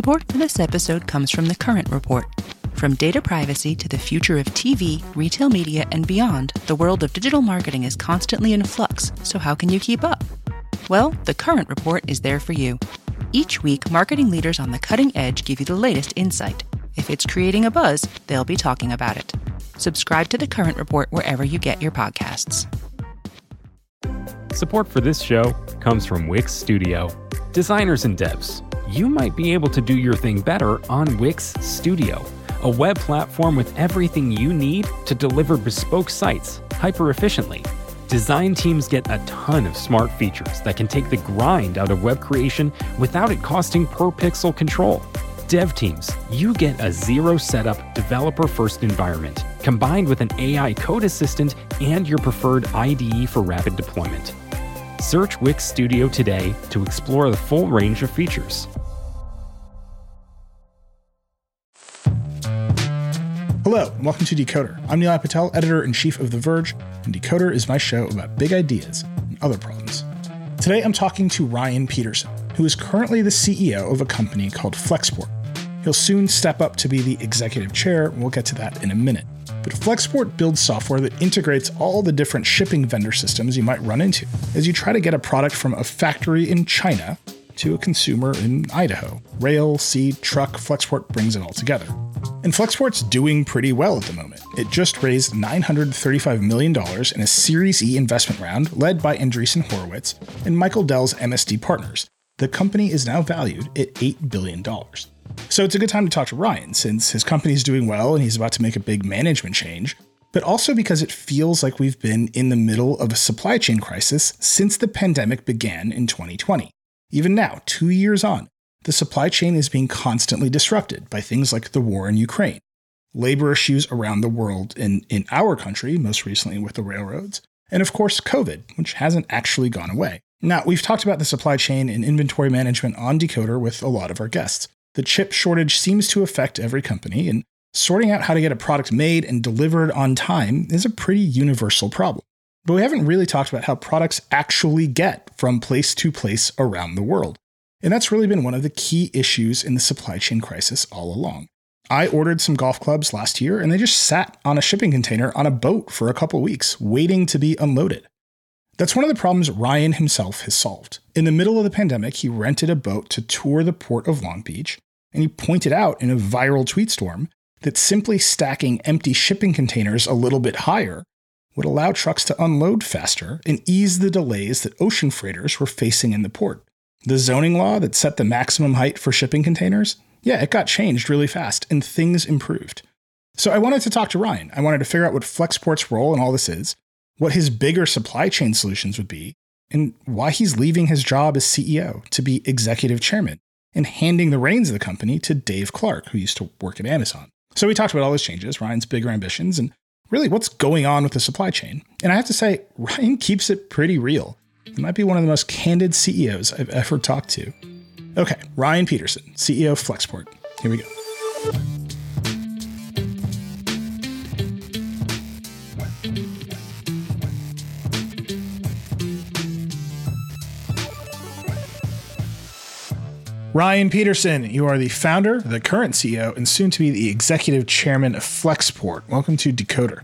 Support for this episode comes from the Current Report. From data privacy to the future of TV, retail media, and beyond, the world of digital marketing is constantly in flux, so how can you keep up? Well, the Current Report is there for you. Each week, marketing leaders on the cutting edge give you the latest insight. If it's creating a buzz, they'll be talking about it. Subscribe to the Current Report wherever you get your podcasts. Support for this show comes from Wix Studio. Designers and devs, you might be able to do your thing better on Wix Studio, a web platform with everything you need to deliver bespoke sites hyper efficiently. Design teams get a ton of smart features that can take the grind out of web creation without it costing per pixel control. Dev teams, you get a zero setup, developer first environment combined with an AI code assistant and your preferred IDE for rapid deployment. Search Wix Studio today to explore the full range of features. Hello, and welcome to Decoder. I'm Nilay Patel, editor in chief of The Verge, and Decoder is my show about big ideas and other problems. Today I'm talking to Ryan Petersen, who is currently the CEO of a company called Flexport. He'll soon step up to be the executive chair, and we'll get to that in a minute. But Flexport builds software that integrates all the different shipping vendor systems you might run into as you try to get a product from a factory in China to a consumer in Idaho. Rail, sea, truck, Flexport brings it all together. And Flexport's doing pretty well at the moment. It just raised $935 million in a Series E investment round led by Andreessen Horowitz and Michael Dell's MSD partners. The company is now valued at $8 billion. So it's a good time to talk to Ryan since his company is doing well and he's about to make a big management change, but also because it feels like we've been in the middle of a supply chain crisis since the pandemic began in 2020. Even now, two years on, the supply chain is being constantly disrupted by things like the war in Ukraine, labor issues around the world and in our country, most recently with the railroads, and of course, COVID, which hasn't actually gone away. Now, we've talked about the supply chain and inventory management on Decoder with a lot of our guests. The chip shortage seems to affect every company, and sorting out how to get a product made and delivered on time is a pretty universal problem. But we haven't really talked about how products actually get from place to place around the world. And that's really been one of the key issues in the supply chain crisis all along. I ordered some golf clubs last year and they just sat on a shipping container on a boat for a couple weeks, waiting to be unloaded. That's one of the problems Ryan himself has solved. In the middle of the pandemic, he rented a boat to tour the port of Long Beach, and he pointed out in a viral tweet storm that simply stacking empty shipping containers a little bit higher would allow trucks to unload faster and ease the delays that ocean freighters were facing in the port. The zoning law that set the maximum height for shipping containers, yeah, it got changed really fast and things improved. So I wanted to talk to Ryan. I wanted to figure out what Flexport's role in all this is, what his bigger supply chain solutions would be, and why he's leaving his job as CEO to be executive chairman and handing the reins of the company to Dave Clark, who used to work at Amazon. So we talked about all those changes, Ryan's bigger ambitions, and really what's going on with the supply chain. And I have to say, Ryan keeps it pretty real. He might be one of the most candid CEOs I've ever talked to. Okay, Ryan Petersen, CEO of Flexport. Here we go. Ryan Petersen, you are the founder, the current CEO, and soon to be the executive chairman of Flexport. Welcome to Decoder.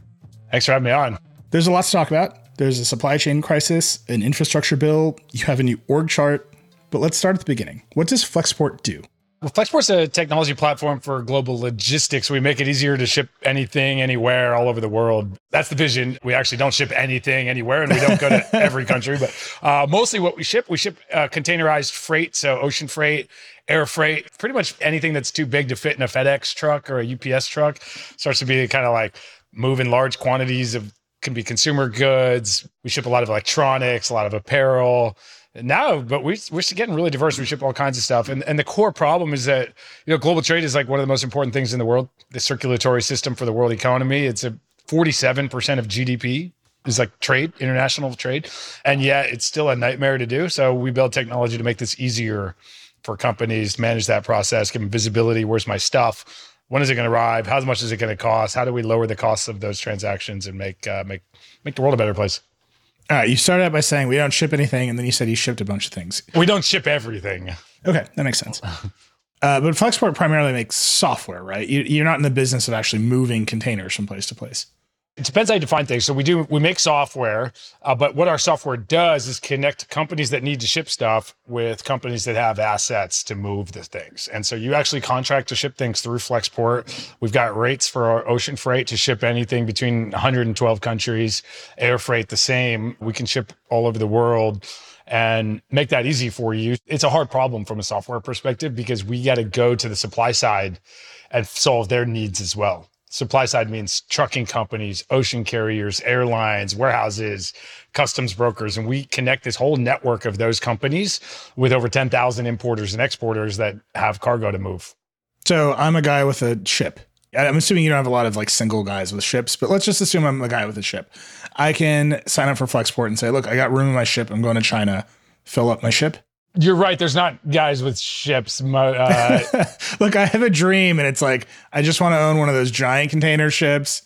Thanks for having me on. There's a lot to talk about. There's a supply chain crisis, an infrastructure bill, you have a new org chart. But let's start at the beginning. What does Flexport do? Well, Flexport's a technology platform for global logistics. We make it easier to ship anything, anywhere, all over the world. That's the vision. We actually don't ship anything anywhere, and we don't go to every country. But uh, mostly, what we ship, we ship uh, containerized freight, so ocean freight, air freight, pretty much anything that's too big to fit in a FedEx truck or a UPS truck starts to be kind of like moving large quantities of can be consumer goods. We ship a lot of electronics, a lot of apparel. Now, but we, we're getting really diverse. We ship all kinds of stuff. And, and the core problem is that, you know, global trade is like one of the most important things in the world, the circulatory system for the world economy. It's a 47% of GDP is like trade, international trade. And yet it's still a nightmare to do. So we build technology to make this easier for companies, manage that process, give them visibility. Where's my stuff? when is it going to arrive? How much is it going to cost? How do we lower the costs of those transactions and make uh, make make the world a better place? All right, you started out by saying we don't ship anything, and then you said you shipped a bunch of things. We don't ship everything. Okay, that makes sense. Uh, but Flexport primarily makes software, right? You, you're not in the business of actually moving containers from place to place. It depends how you define things. So we do we make software, uh, but what our software does is connect companies that need to ship stuff with companies that have assets to move the things. And so you actually contract to ship things through Flexport. We've got rates for our ocean freight to ship anything between 112 countries. Air freight the same. We can ship all over the world and make that easy for you. It's a hard problem from a software perspective because we got to go to the supply side and solve their needs as well. Supply side means trucking companies, ocean carriers, airlines, warehouses, customs brokers. And we connect this whole network of those companies with over 10,000 importers and exporters that have cargo to move. So I'm a guy with a ship. I'm assuming you don't have a lot of like single guys with ships, but let's just assume I'm a guy with a ship. I can sign up for Flexport and say, look, I got room in my ship. I'm going to China. Fill up my ship. You're right. There's not guys with ships. Uh, Look, I have a dream, and it's like I just want to own one of those giant container ships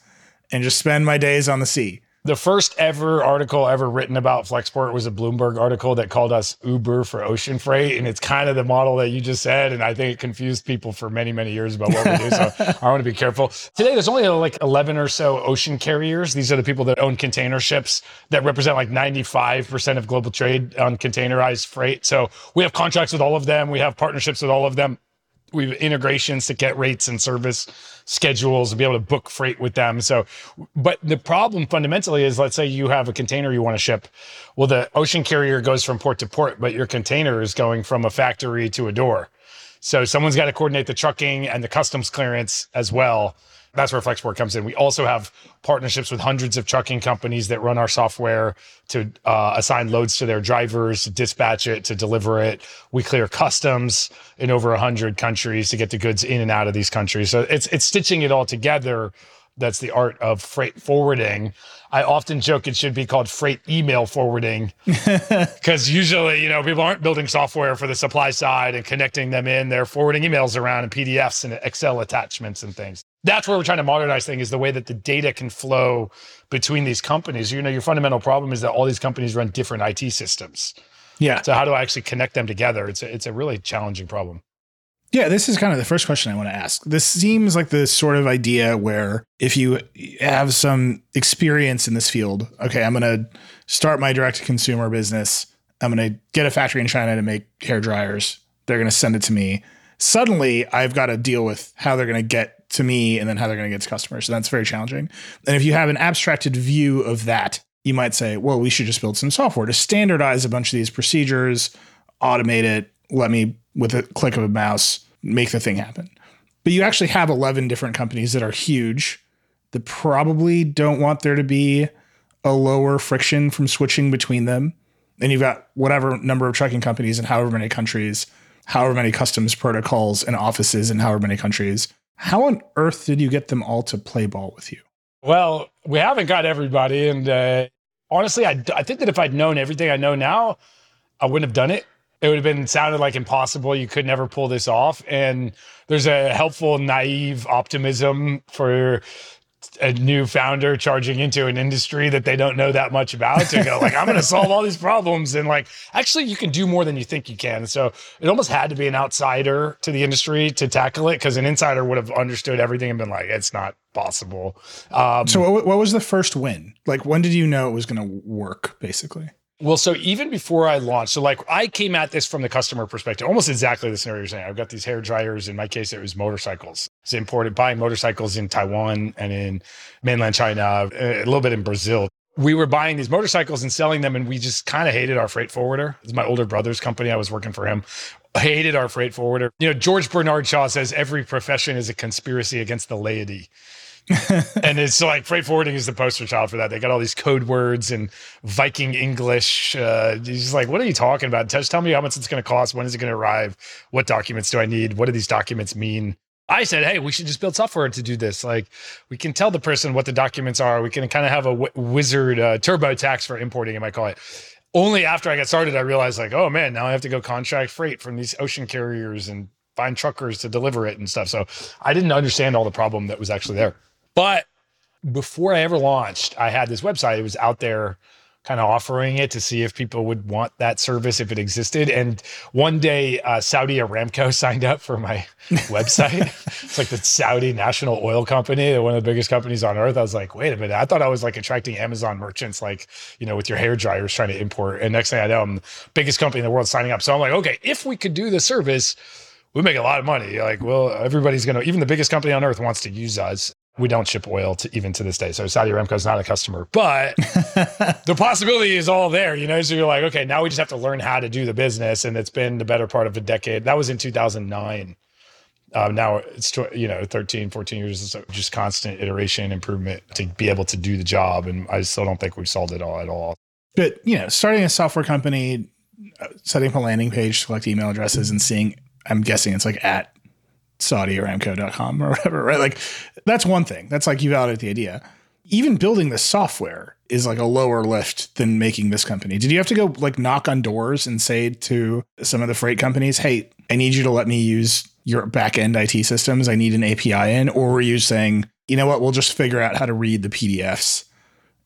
and just spend my days on the sea. The first ever article ever written about Flexport was a Bloomberg article that called us Uber for ocean freight. And it's kind of the model that you just said. And I think it confused people for many, many years about what we do. So I want to be careful. Today, there's only uh, like 11 or so ocean carriers. These are the people that own container ships that represent like 95% of global trade on containerized freight. So we have contracts with all of them, we have partnerships with all of them we have integrations to get rates and service schedules and be able to book freight with them. So, but the problem fundamentally is let's say you have a container you want to ship. Well, the ocean carrier goes from port to port, but your container is going from a factory to a door. So someone's got to coordinate the trucking and the customs clearance as well. That's where Flexport comes in. We also have partnerships with hundreds of trucking companies that run our software to uh, assign loads to their drivers, to dispatch it, to deliver it. We clear customs in over 100 countries to get the goods in and out of these countries. So it's it's stitching it all together that's the art of freight forwarding. I often joke it should be called freight email forwarding because usually, you know, people aren't building software for the supply side and connecting them in. They're forwarding emails around and PDFs and Excel attachments and things. That's where we're trying to modernize things is the way that the data can flow between these companies. You know, your fundamental problem is that all these companies run different IT systems. Yeah. So how do I actually connect them together? It's a, it's a really challenging problem. Yeah, this is kind of the first question I want to ask. This seems like the sort of idea where if you have some experience in this field, okay, I'm going to start my direct to consumer business. I'm going to get a factory in China to make hair dryers. They're going to send it to me. Suddenly, I've got to deal with how they're going to get to me and then how they're going to get to customers. So that's very challenging. And if you have an abstracted view of that, you might say, well, we should just build some software to standardize a bunch of these procedures, automate it, let me with a click of a mouse make the thing happen. But you actually have 11 different companies that are huge that probably don't want there to be a lower friction from switching between them. And you've got whatever number of trucking companies in however many countries, however many customs protocols and offices in however many countries. How on earth did you get them all to play ball with you? Well, we haven't got everybody. And uh, honestly, I, I think that if I'd known everything I know now, I wouldn't have done it it would have been sounded like impossible. You could never pull this off. And there's a helpful, naive optimism for a new founder charging into an industry that they don't know that much about to go like i'm going to solve all these problems. And like actually you can do more than you think you can. So it almost had to be an outsider to the industry to tackle it because an insider would have understood everything and been like it's not possible. Um, so what, what was the first win? Like when did you know it was going to work basically well, so even before I launched, so like I came at this from the customer perspective, almost exactly the scenario you're saying. I've got these hair dryers. In my case, it was motorcycles. It's imported buying motorcycles in Taiwan and in mainland China, a little bit in Brazil. We were buying these motorcycles and selling them, and we just kind of hated our freight forwarder. It's my older brother's company. I was working for him. hated our freight forwarder. You know, George Bernard Shaw says every profession is a conspiracy against the laity. and it's like freight forwarding is the poster child for that. They got all these code words and Viking English. Uh, he's like, what are you talking about? Just tell me how much it's going to cost. When is it going to arrive? What documents do I need? What do these documents mean? I said, hey, we should just build software to do this. Like, we can tell the person what the documents are. We can kind of have a w- wizard uh, TurboTax for importing, I might call it. Only after I got started, I realized, like, oh man, now I have to go contract freight from these ocean carriers and find truckers to deliver it and stuff. So I didn't understand all the problem that was actually there. But before I ever launched, I had this website. It was out there kind of offering it to see if people would want that service if it existed. And one day, uh, Saudi Aramco signed up for my website. it's like the Saudi national oil company, one of the biggest companies on earth. I was like, wait a minute. I thought I was like attracting Amazon merchants, like, you know, with your hair dryers trying to import. And next thing I know, I'm the biggest company in the world signing up. So I'm like, okay, if we could do the service, we make a lot of money. Like, well, everybody's going to, even the biggest company on earth wants to use us we don't ship oil to even to this day. So Saudi Aramco is not a customer, but the possibility is all there, you know? So you're like, okay, now we just have to learn how to do the business. And it's been the better part of a decade. That was in 2009. Um, now it's, you know, 13, 14 years, of just constant iteration, improvement to be able to do the job. And I still don't think we've solved it all at all. But, you know, starting a software company, uh, setting up a landing page, collect email addresses and seeing, I'm guessing it's like at SaudiAramco.com or whatever, right? Like that's one thing. That's like you validate the idea. Even building the software is like a lower lift than making this company. Did you have to go like knock on doors and say to some of the freight companies, hey, I need you to let me use your back end IT systems. I need an API in. Or were you saying, you know what, we'll just figure out how to read the PDFs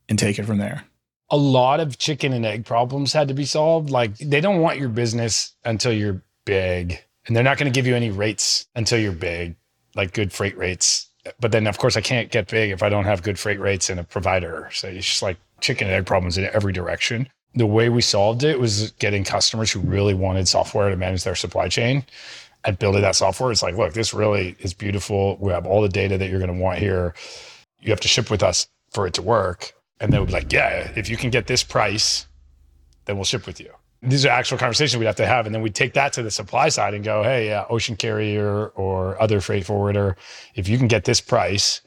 and take it from there? A lot of chicken and egg problems had to be solved. Like they don't want your business until you're big and they're not going to give you any rates until you're big, like good freight rates. But then, of course, I can't get big if I don't have good freight rates and a provider. So it's just like chicken and egg problems in every direction. The way we solved it was getting customers who really wanted software to manage their supply chain and building that software. It's like, look, this really is beautiful. We have all the data that you're going to want here. You have to ship with us for it to work. And they would be like, yeah, if you can get this price, then we'll ship with you these are actual conversations we'd have to have. And then we'd take that to the supply side and go, hey, uh, ocean carrier or other freight forwarder, if you can get this price,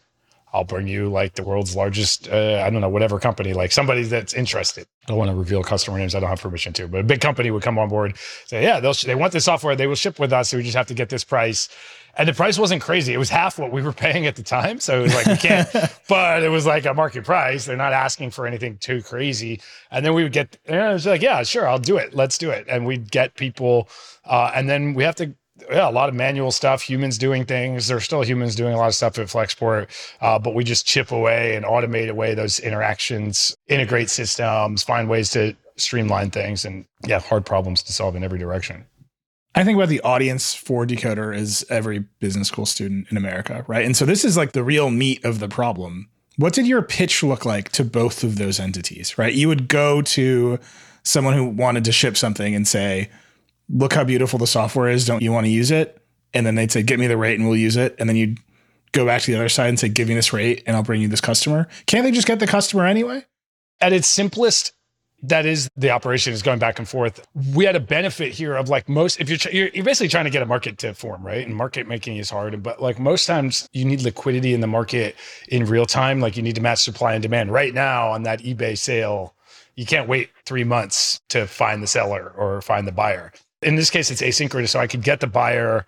I'll bring you like the world's largest, uh, I don't know, whatever company, like somebody that's interested. I don't want to reveal customer names. I don't have permission to, but a big company would come on board, say, yeah, they'll, they want the software. They will ship with us. So we just have to get this price. And the price wasn't crazy. It was half what we were paying at the time. So it was like, we can't, but it was like a market price. They're not asking for anything too crazy. And then we would get, and it was like, yeah, sure, I'll do it. Let's do it. And we'd get people. Uh, and then we have to, yeah, a lot of manual stuff, humans doing things. There's still humans doing a lot of stuff at Flexport, uh, but we just chip away and automate away those interactions, integrate systems, find ways to streamline things, and yeah, hard problems to solve in every direction. I think about the audience for Decoder is every business school student in America, right? And so this is like the real meat of the problem. What did your pitch look like to both of those entities, right? You would go to someone who wanted to ship something and say, look how beautiful the software is. Don't you want to use it? And then they'd say, get me the rate and we'll use it. And then you'd go back to the other side and say, give me this rate and I'll bring you this customer. Can't they just get the customer anyway? At its simplest, that is the operation is going back and forth. We had a benefit here of like most, if you're, you're, you're basically trying to get a market to form, right? And market making is hard. But like most times you need liquidity in the market in real time. Like you need to match supply and demand right now on that eBay sale. You can't wait three months to find the seller or find the buyer. In this case, it's asynchronous. So I could get the buyer,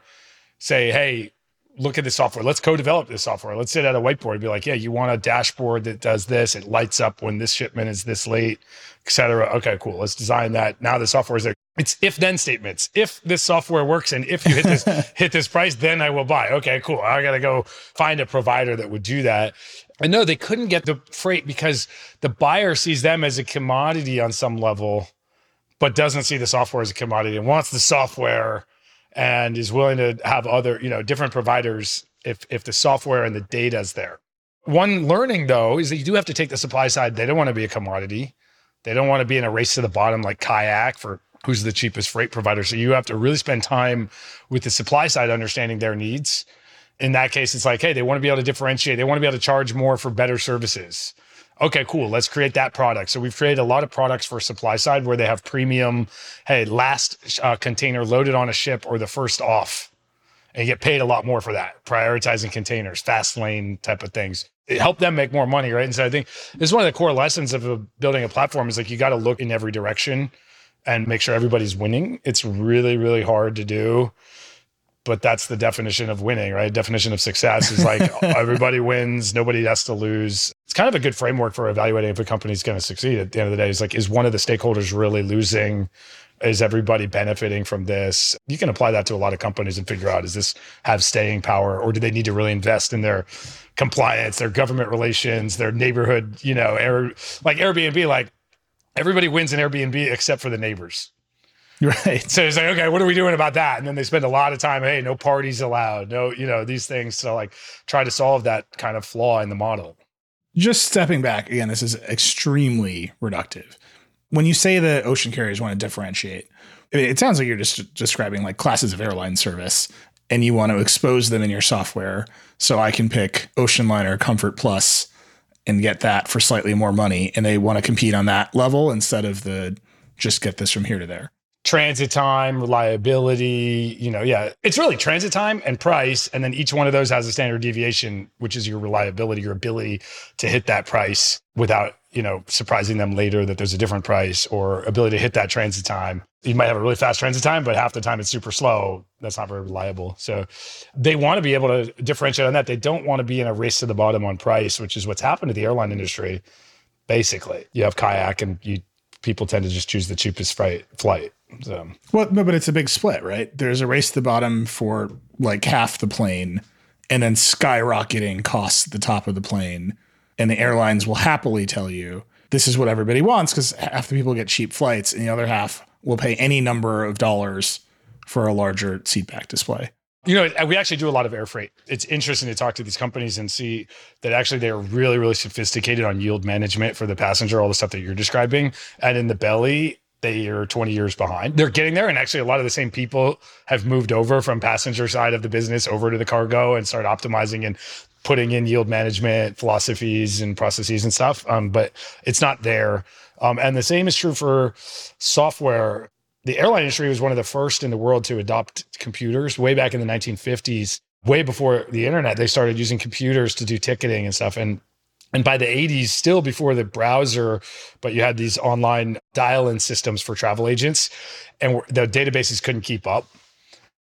say, hey, look at this software. Let's co-develop this software. Let's sit at a whiteboard and be like, yeah, you want a dashboard that does this. It lights up when this shipment is this late, etc. Okay, cool. Let's design that. Now the software is there. It's if then statements. If this software works and if you hit this hit this price, then I will buy. Okay, cool. I gotta go find a provider that would do that. And no, they couldn't get the freight because the buyer sees them as a commodity on some level, but doesn't see the software as a commodity and wants the software and is willing to have other, you know, different providers if if the software and the data is there. One learning though is that you do have to take the supply side. They don't want to be a commodity. They don't want to be in a race to the bottom like kayak for who's the cheapest freight provider. So you have to really spend time with the supply side understanding their needs. In that case, it's like, hey, they want to be able to differentiate. They want to be able to charge more for better services okay, cool, let's create that product. So we've created a lot of products for supply side where they have premium, hey, last uh, container loaded on a ship or the first off. And get paid a lot more for that, prioritizing containers, fast lane type of things. It helped them make more money, right? And so I think this is one of the core lessons of a, building a platform is like you got to look in every direction and make sure everybody's winning. It's really, really hard to do but that's the definition of winning, right? Definition of success is like everybody wins, nobody has to lose. It's kind of a good framework for evaluating if a company's going to succeed at the end of the day. Is like, is one of the stakeholders really losing? Is everybody benefiting from this? You can apply that to a lot of companies and figure out, does this have staying power or do they need to really invest in their compliance, their government relations, their neighborhood, you know, air, like Airbnb, like everybody wins in Airbnb except for the neighbors. Right. So it's like, okay, what are we doing about that? And then they spend a lot of time, hey, no parties allowed, no, you know, these things. So like try to solve that kind of flaw in the model. Just stepping back again, this is extremely reductive. When you say the ocean carriers want to differentiate, it sounds like you're just describing like classes of airline service and you want to expose them in your software. So I can pick Ocean Liner Comfort Plus and get that for slightly more money. And they want to compete on that level instead of the just get this from here to there transit time, reliability, you know, yeah, it's really transit time and price. And then each one of those has a standard deviation, which is your reliability, your ability to hit that price without, you know, surprising them later that there's a different price or ability to hit that transit time. You might have a really fast transit time, but half the time it's super slow. That's not very reliable. So they want to be able to differentiate on that. They don't want to be in a race to the bottom on price, which is what's happened to the airline industry. Basically, you have kayak and you people tend to just choose the cheapest flight. So well, no, but it's a big split, right? There's a race to the bottom for like half the plane, and then skyrocketing costs at the top of the plane. And the airlines will happily tell you this is what everybody wants because half the people get cheap flights, and the other half will pay any number of dollars for a larger seatback display. You know, we actually do a lot of air freight. It's interesting to talk to these companies and see that actually they're really, really sophisticated on yield management for the passenger, all the stuff that you're describing. And in the belly, they are 20 years behind. They're getting there. And actually, a lot of the same people have moved over from passenger side of the business over to the cargo and start optimizing and putting in yield management philosophies and processes and stuff. Um, but it's not there. Um, and the same is true for software. The airline industry was one of the first in the world to adopt computers way back in the 1950s. Way before the internet, they started using computers to do ticketing and stuff. And and by the 80s, still before the browser, but you had these online dial in systems for travel agents, and the databases couldn't keep up.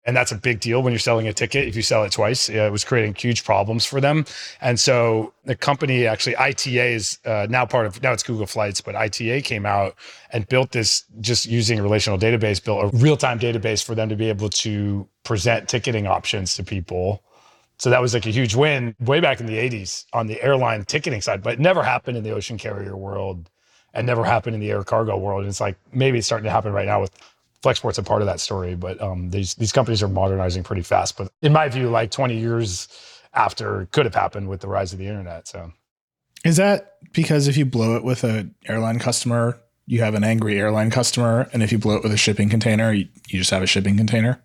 And that's a big deal when you're selling a ticket. If you sell it twice, it was creating huge problems for them. And so the company actually, ITA is uh, now part of, now it's Google Flights, but ITA came out and built this just using a relational database, built a real time database for them to be able to present ticketing options to people so that was like a huge win way back in the 80s on the airline ticketing side, but it never happened in the ocean carrier world and never happened in the air cargo world. And it's like maybe it's starting to happen right now with Flexport's a part of that story, but um, these these companies are modernizing pretty fast. But in my view, like 20 years after could have happened with the rise of the internet. So is that because if you blow it with an airline customer, you have an angry airline customer, and if you blow it with a shipping container, you, you just have a shipping container?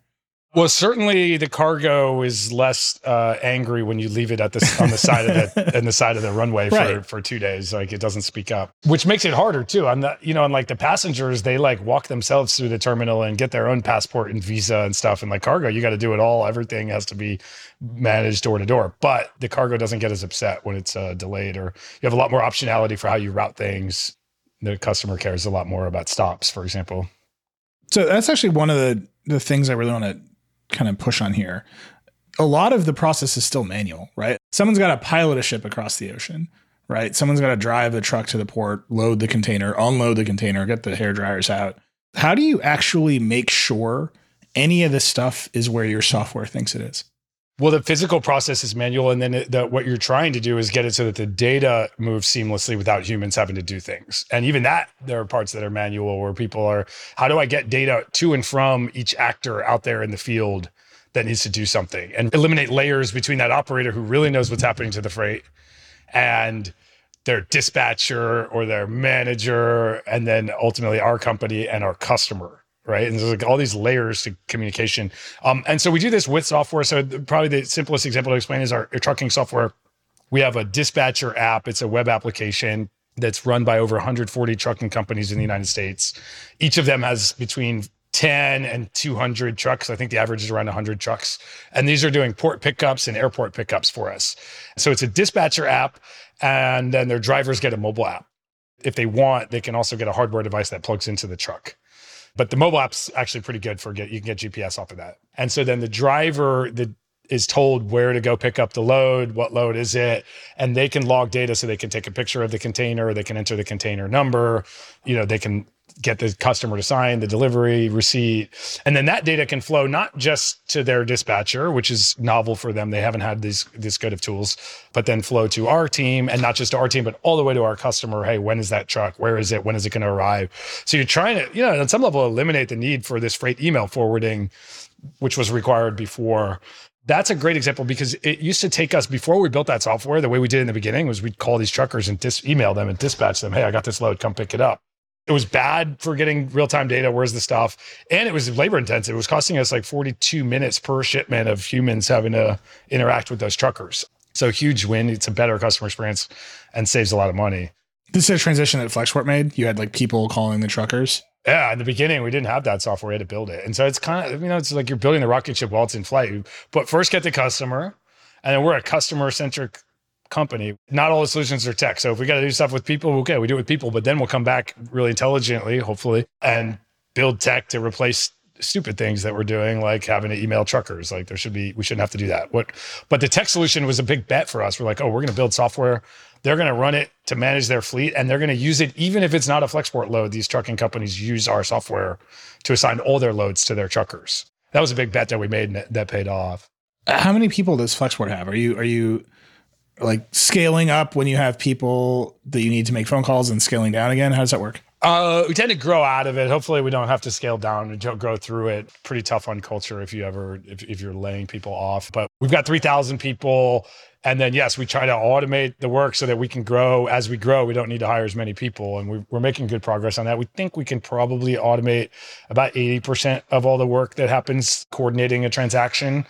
Well, certainly the cargo is less uh, angry when you leave it at the on the side of the in the side of the runway right. for, for two days. Like it doesn't speak up, which makes it harder too. On the you know, and like the passengers, they like walk themselves through the terminal and get their own passport and visa and stuff. And like cargo, you got to do it all. Everything has to be managed door to door. But the cargo doesn't get as upset when it's uh, delayed, or you have a lot more optionality for how you route things. The customer cares a lot more about stops, for example. So that's actually one of the the things I really want to kind of push on here. A lot of the process is still manual, right? Someone's got to pilot a ship across the ocean, right? Someone's got to drive the truck to the port, load the container, unload the container, get the hair dryers out. How do you actually make sure any of this stuff is where your software thinks it is? Well, the physical process is manual, and then the, what you're trying to do is get it so that the data moves seamlessly without humans having to do things. And even that, there are parts that are manual where people are, how do I get data to and from each actor out there in the field that needs to do something, and eliminate layers between that operator who really knows what's happening to the freight and their dispatcher or their manager, and then ultimately our company and our customer right? And there's like all these layers to communication. Um, and so we do this with software. So probably the simplest example to explain is our, our trucking software. We have a dispatcher app. It's a web application that's run by over 140 trucking companies in the United States. Each of them has between 10 and 200 trucks. I think the average is around 100 trucks. And these are doing port pickups and airport pickups for us. So it's a dispatcher app, and then their drivers get a mobile app. If they want, they can also get a hardware device that plugs into the truck. But the mobile app's actually pretty good for get you can get GPS off of that. And so then the driver, the is told where to go pick up the load, what load is it, and they can log data so they can take a picture of the container, they can enter the container number, you know, they can get the customer to sign the delivery receipt. And then that data can flow not just to their dispatcher, which is novel for them. They haven't had these this good of tools, but then flow to our team and not just to our team, but all the way to our customer. Hey, when is that truck? Where is it? When is it going to arrive? So you're trying to, you know, on some level eliminate the need for this freight email forwarding, which was required before that's a great example because it used to take us before we built that software. The way we did in the beginning was we'd call these truckers and dis- email them and dispatch them. Hey, I got this load. Come pick it up. It was bad for getting real time data. Where's the stuff? And it was labor intensive. It was costing us like 42 minutes per shipment of humans having to interact with those truckers. So huge win. It's a better customer experience and saves a lot of money. This is a transition that Flexport made. You had like people calling the truckers. Yeah, in the beginning, we didn't have that software. We had to build it. And so it's kind of, you know, it's like you're building the rocket ship while it's in flight. But first get the customer, and then we're a customer centric company. Not all the solutions are tech. So if we got to do stuff with people, okay, we do it with people, but then we'll come back really intelligently, hopefully, and build tech to replace stupid things that we're doing, like having to email truckers. Like there should be, we shouldn't have to do that. What, but the tech solution was a big bet for us. We're like, oh, we're going to build software. They're going to run it to manage their fleet and they're going to use it even if it's not a Flexport load. These trucking companies use our software to assign all their loads to their truckers. That was a big bet that we made and that paid off. How many people does Flexport have? Are you, are you, like scaling up when you have people that you need to make phone calls and scaling down again? How does that work? Uh, we tend to grow out of it. Hopefully, we don't have to scale down and grow through it. Pretty tough on culture if you ever if, if you're laying people off. But we've got three thousand people, and then yes, we try to automate the work so that we can grow as we grow. We don't need to hire as many people, and we, we're making good progress on that. We think we can probably automate about eighty percent of all the work that happens coordinating a transaction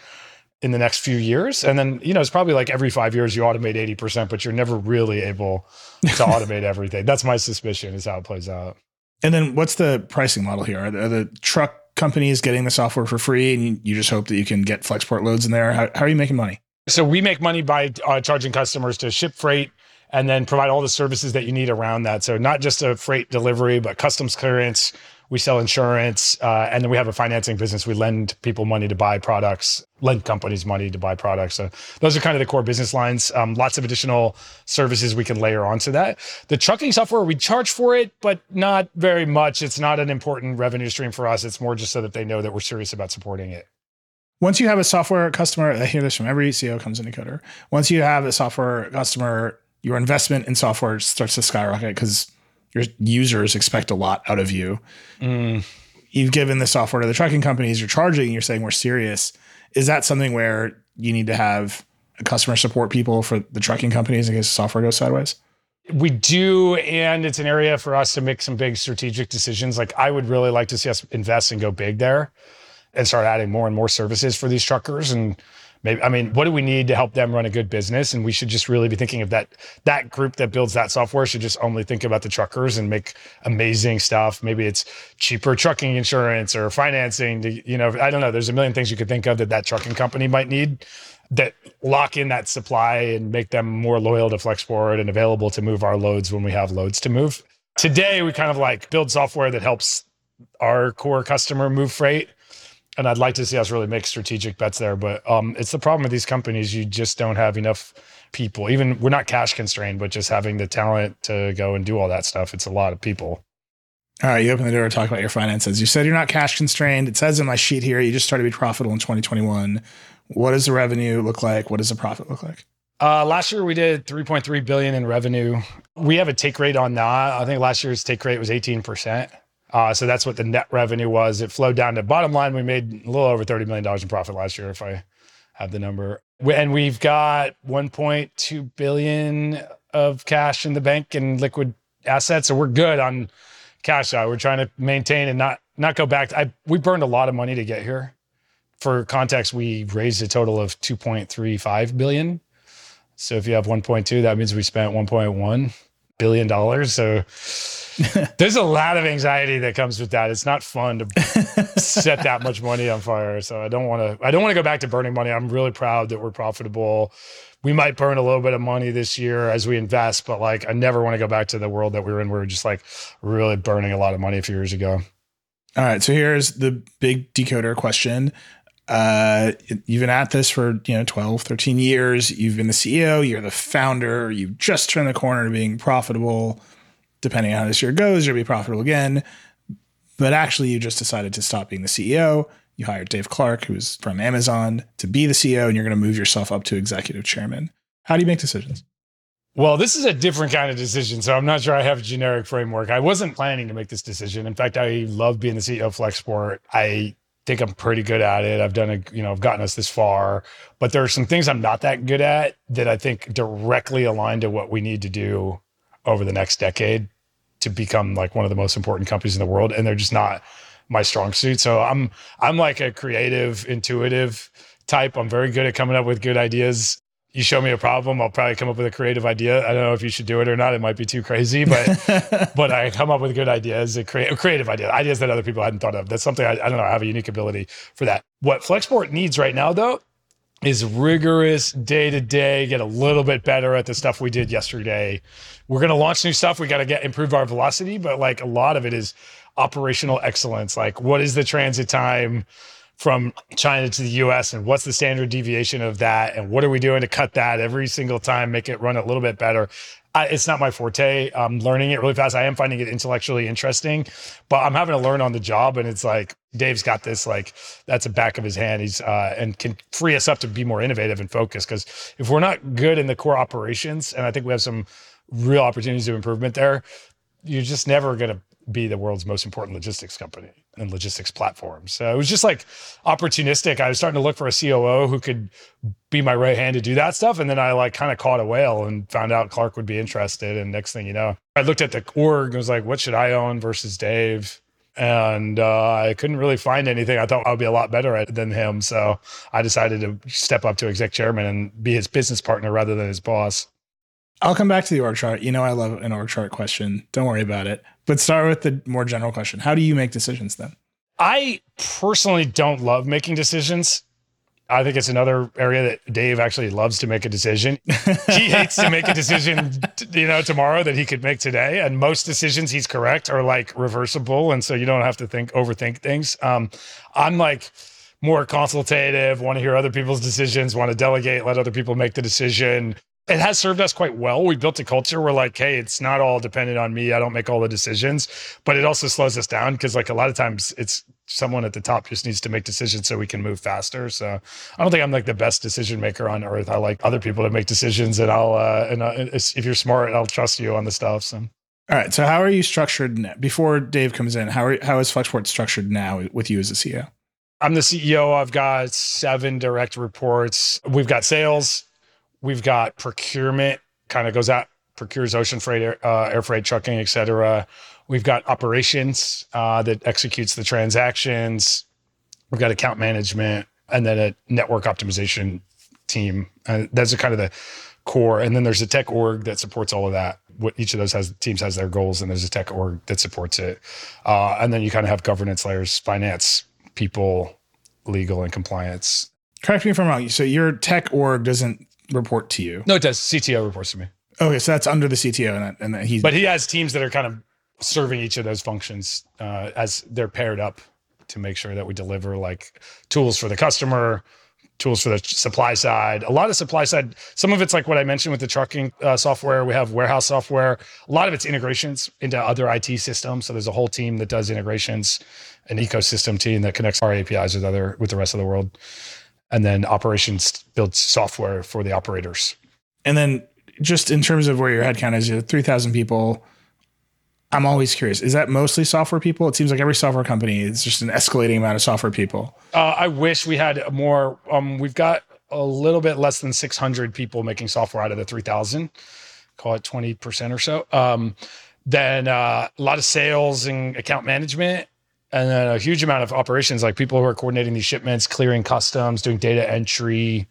in the next few years. And then, you know, it's probably like every five years you automate 80%, but you're never really able to automate everything. That's my suspicion is how it plays out. And then what's the pricing model here? Are the, are the truck companies getting the software for free and you, you, just hope that you can get Flexport loads in there? How, how are you making money? So we make money by uh, charging customers to ship freight and then provide all the services that you need around that. So not just a freight delivery, but customs clearance, we sell insurance, uh, and then we have a financing business. We lend people money to buy products, lend companies money to buy products. So those are kind of the core business lines. Um, lots of additional services we can layer onto that. The trucking software, we charge for it, but not very much. It's not an important revenue stream for us. It's more just so that they know that we're serious about supporting it. Once you have a software customer, I hear this from every CEO comes into Coder. Once you have a software customer, your investment in software starts to skyrocket because your users expect a lot out of you. Mm. You've given the software to the trucking companies, you're charging, you're saying we're serious. Is that something where you need to have customer support people for the trucking companies in case the software goes sideways? We do, and it's an area for us to make some big strategic decisions. Like I would really like to see us invest and go big there and start adding more and more services for these truckers. And maybe i mean what do we need to help them run a good business? And we should just really be thinking of that that group that builds that software should just only think about the truckers and make amazing stuff. Maybe it's cheaper trucking insurance or financing to you know i don't know. There's a million things you could think of that that trucking company might need that lock in that supply and make them more loyal to flexport and available to move our loads when we have loads to move. Today we kind of like build software that helps our core customer move freight and I'd like to see us really make strategic bets there. But um, it's the problem with these companies; you just don't have enough people. Even we're not cash constrained, but just having the talent to go and do all that stuff, it's a lot of people. All right, you open the door to talk about your finances. You said you're not cash constrained. It says in my sheet here you just started to be profitable in 2021. What does the revenue look like? What does the profit look like? Uh, last year we did 3.3 billion in revenue. We have a take rate on that. I think last year's take rate was 18 percent. Uh, so that's what the net revenue was. It flowed down to bottom line. We made a little over $30 million in profit last year, if I have the number. And we've got 1.2 billion of cash in the bank and liquid assets. So we're good on cash out. We're trying to maintain and not not go back. I, we burned a lot of money to get here. For context, we raised a total of 2.35 billion. So if you have 1.2, that means we spent 1.1 billion dollars. So There's a lot of anxiety that comes with that. It's not fun to set that much money on fire. So I don't want to. I don't want to go back to burning money. I'm really proud that we're profitable. We might burn a little bit of money this year as we invest, but like I never want to go back to the world that we were in. We were just like really burning a lot of money a few years ago. All right. So here's the big decoder question. Uh, you've been at this for, you know, 12, 13 years. You've been the CEO, you're the founder, you've just turned the corner to being profitable. Depending on how this year goes, you'll be profitable again. But actually, you just decided to stop being the CEO. You hired Dave Clark, who's from Amazon, to be the CEO, and you're going to move yourself up to executive chairman. How do you make decisions? Well, this is a different kind of decision, so I'm not sure I have a generic framework. I wasn't planning to make this decision. In fact, I love being the CEO of Flexport. I think I'm pretty good at it. I've done a, you know, I've gotten us this far, but there are some things I'm not that good at that I think directly align to what we need to do over the next decade to become like one of the most important companies in the world, and they're just not my strong suit. So I'm I'm like a creative, intuitive type. I'm very good at coming up with good ideas you show me a problem, I'll probably come up with a creative idea. I don't know if you should do it or not. It might be too crazy, but but I come up with good ideas, a, crea- a creative idea, ideas that other people hadn't thought of. That's something I, I don't know. I have a unique ability for that. What Flexport needs right now, though, is rigorous day to day. Get a little bit better at the stuff we did yesterday. We're gonna launch new stuff. We got to get improve our velocity, but like a lot of it is operational excellence. Like what is the transit time? From China to the US and what's the standard deviation of that and what are we doing to cut that every single time make it run a little bit better? I, it's not my forte. I'm learning it really fast. I am finding it intellectually interesting but i'm having to learn on the job and it's like dave's got this like that's a back of his hand. He's uh, and can free us up to be more innovative and focused because if we're not good in the core operations and i think we have some real opportunities of improvement there you're just never going to be the world's most important logistics company and logistics platforms. So it was just like opportunistic. I was starting to look for a COO who could be my right hand to do that stuff. And then I like kind of caught a whale and found out Clark would be interested. And next thing you know, I looked at the org and was like, what should I own versus Dave? And uh, I couldn't really find anything. I thought I would be a lot better at than him. So I decided to step up to exec chairman and be his business partner rather than his boss. I'll come back to the org chart. You know, I love an org chart question. Don't worry about it. But start with the more general question. How do you make decisions then? I personally don't love making decisions. I think it's another area that Dave actually loves to make a decision. he hates to make a decision, you know, tomorrow that he could make today. And most decisions he's correct are like reversible, and so you don't have to think overthink things. Um, I'm like more consultative, want to hear other people's decisions, want to delegate, let other people make the decision it has served us quite well. We built a culture where like, hey, it's not all dependent on me. I don't make all the decisions, but it also slows us down because like a lot of times it's someone at the top just needs to make decisions so we can move faster. So I don't think I'm like the best decision maker on earth. I like other people to make decisions, and I'll uh, and uh, if you're smart, I'll trust you on the stuff. So. All right. So how are you structured now? before Dave comes in? How are, how is Flexport structured now with you as a CEO? I'm the CEO. I've got seven direct reports. We've got sales, We've got procurement, kind of goes out, procures ocean freight, air, uh, air freight, trucking, et cetera. We've got operations uh, that executes the transactions. We've got account management and then a network optimization team. And those are kind of the core. And then there's a tech org that supports all of that. What each of those has teams has their goals, and there's a tech org that supports it. Uh, and then you kind of have governance layers, finance, people, legal, and compliance. Correct me if I'm wrong. So your tech org doesn't report to you. No, it does. CTO reports to me. Okay, so that's under the CTO, and and that he's. But he has teams that are kind of serving each of those functions uh, as they're paired up to make sure that we deliver like tools for the customer, tools for the supply side. A lot of supply side, some of it's like what I mentioned with the trucking uh, software. We have warehouse software. A lot of it's integrations into other IT systems. So there's a whole team that does integrations, an ecosystem team that connects our APIs with other with the rest of the world and then operations builds software for the operators. And then just in terms of where your headcount is, you have 3,000 people. I'm always curious. Is that mostly software people? It seems like every software company is just an escalating amount of software people. Uh, I wish we had more. Um, we've got a little bit less than 600 people making software out of the 3,000. Call it 20% or so. Um, then uh, a lot of sales and account management and then a huge amount of operations like people who are coordinating these shipments clearing customs doing data entry.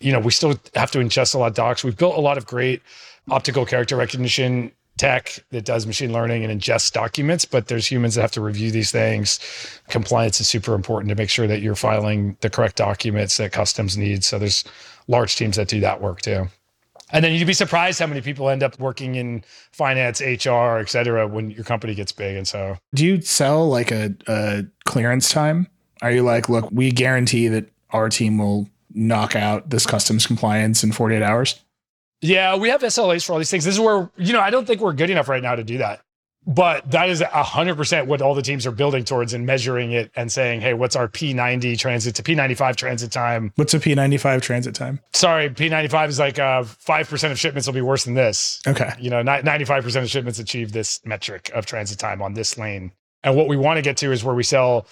You know we still have to ingest a lot of docs. We've built a lot of great optical character recognition tech that does machine learning and ingests documents but there's humans that have to review these things. Compliance is super important to make sure that you're filing the correct documents that customs needs so there's large teams that do that work too and then you'd be surprised how many people end up working in finance, HR, et cetera, when your company gets big. And so, do you sell like a, a clearance time? Are you like, look, we guarantee that our team will knock out this customs compliance in 48 hours? Yeah, we have SLAs for all these things. This is where, you know, I don't think we're good enough right now to do that. But that is 100% what all the teams are building towards and measuring it and saying, hey, what's our P90 transit to P95 transit time? What's a P95 transit time? Sorry, P95 is like uh, 5% of shipments will be worse than this. Okay. You know, 95% of shipments achieve this metric of transit time on this lane. And what we want to get to is where we sell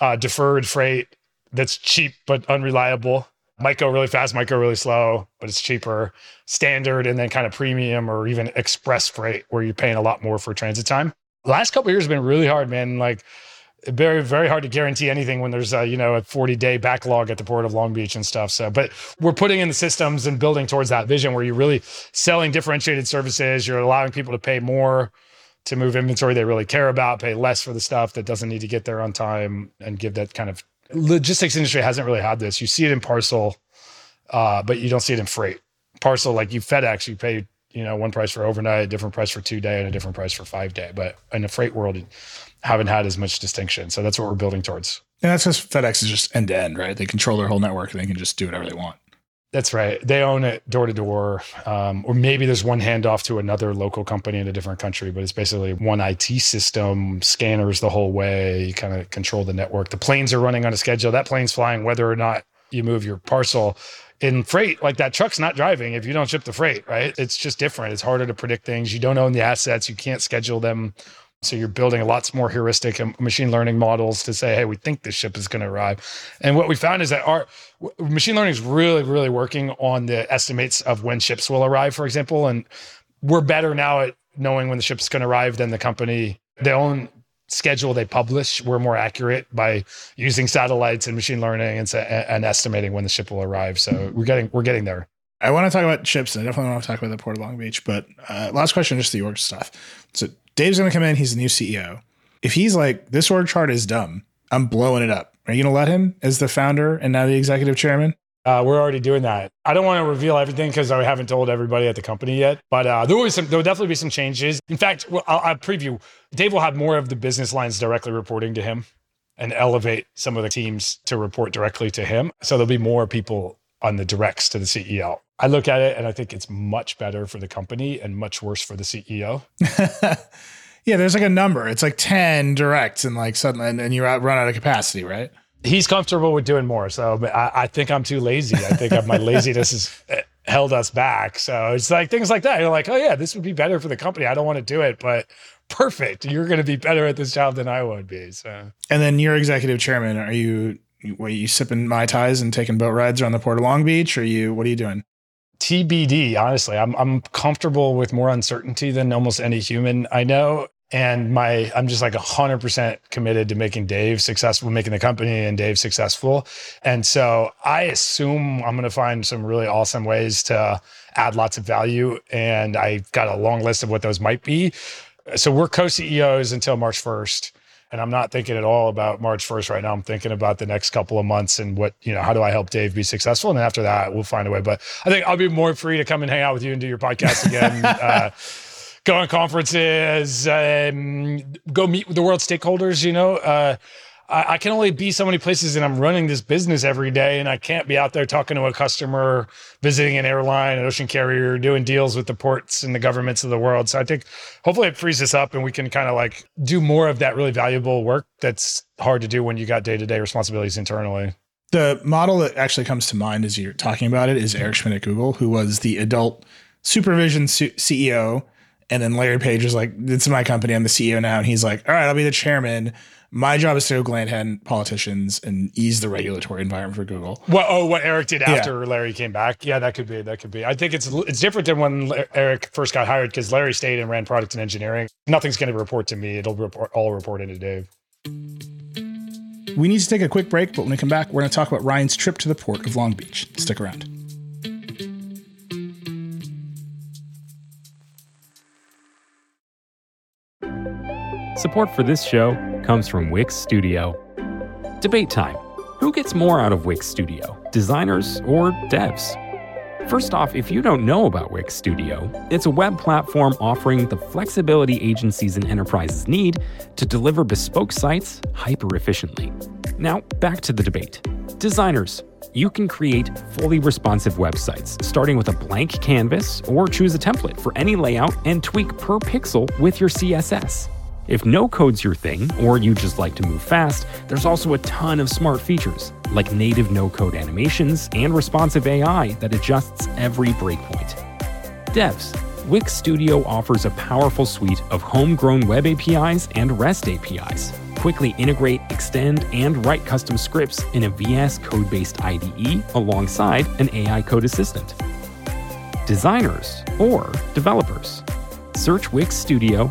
uh, deferred freight that's cheap but unreliable might go really fast, might go really slow, but it's cheaper. Standard and then kind of premium or even express freight where you're paying a lot more for transit time. Last couple years have been really hard, man. Like very, very hard to guarantee anything when there's a, you know, a 40 day backlog at the port of Long Beach and stuff. So, but we're putting in the systems and building towards that vision where you're really selling differentiated services. You're allowing people to pay more to move inventory they really care about, pay less for the stuff that doesn't need to get there on time and give that kind of logistics industry hasn't really had this. You see it in parcel, uh, but you don't see it in freight. Parcel, like you FedEx, you pay you know one price for overnight, a different price for two day, and a different price for five day. But in the freight world, haven't had as much distinction. So that's what we're building towards. And that's because FedEx is just end to end, right? They control their whole network and they can just do whatever they want. That's right. They own it door to door, um, or maybe there's one handoff to another local company in a different country, but it's basically one IT system, scanners the whole way. You kind of control the network. The planes are running on a schedule. That plane's flying whether or not you move your parcel. In freight, like that truck's not driving if you don't ship the freight, right? It's just different. It's harder to predict things. You don't own the assets. You can't schedule them so you're building lots more heuristic and machine learning models to say, hey, we think this ship is going to arrive. And what we found is that our machine learning is really, really working on the estimates of when ships will arrive, for example. And we're better now at knowing when the ship's going to arrive than the company. Their own schedule they publish, we're more accurate by using satellites and machine learning and, and estimating when the ship will arrive. So we're getting we're getting there. I want to talk about ships, and I definitely want to talk about the Port of Long Beach. But uh, last question, just the org stuff. So Dave's going to come in. He's the new CEO. If he's like, this org chart is dumb, I'm blowing it up. Are you going to let him as the founder and now the executive chairman? Uh, we're already doing that. I don't want to reveal everything because I haven't told everybody at the company yet. But uh, there will be some. There will definitely be some changes. In fact, I'll, I'll preview. Dave will have more of the business lines directly reporting to him, and elevate some of the teams to report directly to him. So there'll be more people on the directs to the CEO. I look at it and I think it's much better for the company and much worse for the CEO. yeah, there's like a number. It's like 10 directs and like suddenly, and, and you run out of capacity, right? He's comfortable with doing more. So I, I think I'm too lazy. I think my laziness has eh, held us back. So it's like things like that. You're like, oh, yeah, this would be better for the company. I don't want to do it, but perfect. You're going to be better at this job than I would be. So, and then you're executive chairman. Are you, what, you sipping Mai Tais and taking boat rides around the Port of Long Beach? Or you, what are you doing? TBD, honestly. I'm I'm comfortable with more uncertainty than almost any human I know. And my I'm just like hundred percent committed to making Dave successful, making the company and Dave successful. And so I assume I'm gonna find some really awesome ways to add lots of value. And I've got a long list of what those might be. So we're co-CEOs until March 1st and I'm not thinking at all about March 1st right now. I'm thinking about the next couple of months and what, you know, how do I help Dave be successful? And after that, we'll find a way. But I think I'll be more free to come and hang out with you and do your podcast again. uh, go on conferences, um, go meet with the world stakeholders, you know. Uh, I, I, can only be so many places and I'm running this business every day and I can't be out there talking to a customer, visiting an airline, an ocean carrier, doing deals with the ports and the governments of the world. So I think hopefully it frees us up and we can kind of like do more of that really valuable work that's hard to do when you got day to day responsibilities internally. The model that actually comes to mind as you're talking about it is Eric Schmidt at Google, who was the adult supervision CEO. And then Larry Page was like, "It's my company. I'm the CEO now." And he's like, "All right, I'll be the chairman." My job is to go glad hand politicians and ease the regulatory environment for Google. What? Oh, what Eric did after yeah. Larry came back? Yeah, that could be. That could be. I think it's it's different than when Eric first got hired because Larry stayed and ran product and engineering. Nothing's going to report to me. It'll report all report into Dave. We need to take a quick break, but when we come back, we're going to talk about Ryan's trip to the port of Long Beach. Stick around. Support for this show comes from Wix Studio. Debate time. Who gets more out of Wix Studio, designers or devs? First off, if you don't know about Wix Studio, it's a web platform offering the flexibility agencies and enterprises need to deliver bespoke sites hyper efficiently. Now, back to the debate. Designers, You can create fully responsive websites, starting with a blank canvas, or choose a template for any layout and tweak per pixel with your CSS. If no code's your thing, or you just like to move fast, there's also a ton of smart features, like native no code animations and responsive AI that adjusts every breakpoint. Devs, Wix Studio offers a powerful suite of homegrown web APIs and REST APIs. Quickly integrate, extend, and write custom scripts in a VS code based IDE alongside an AI code assistant. Designers or developers, search Wix Studio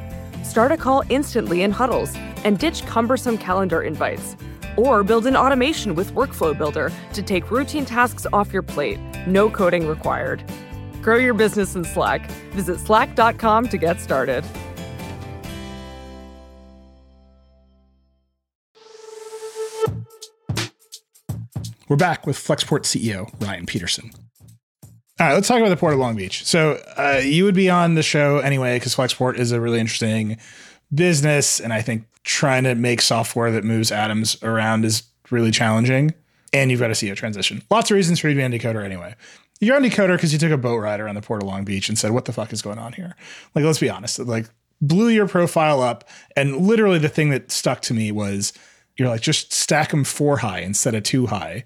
Start a call instantly in huddles and ditch cumbersome calendar invites. Or build an automation with Workflow Builder to take routine tasks off your plate, no coding required. Grow your business in Slack. Visit slack.com to get started. We're back with Flexport CEO Ryan Petersen. All right, let's talk about the Port of Long Beach. So, uh, you would be on the show anyway because Flexport is a really interesting business, and I think trying to make software that moves atoms around is really challenging. And you've got to see a CEO transition. Lots of reasons for you to be on Decoder anyway. You're on Decoder because you took a boat ride around the Port of Long Beach and said, "What the fuck is going on here?" Like, let's be honest. Like, blew your profile up, and literally the thing that stuck to me was you're like, just stack them four high instead of two high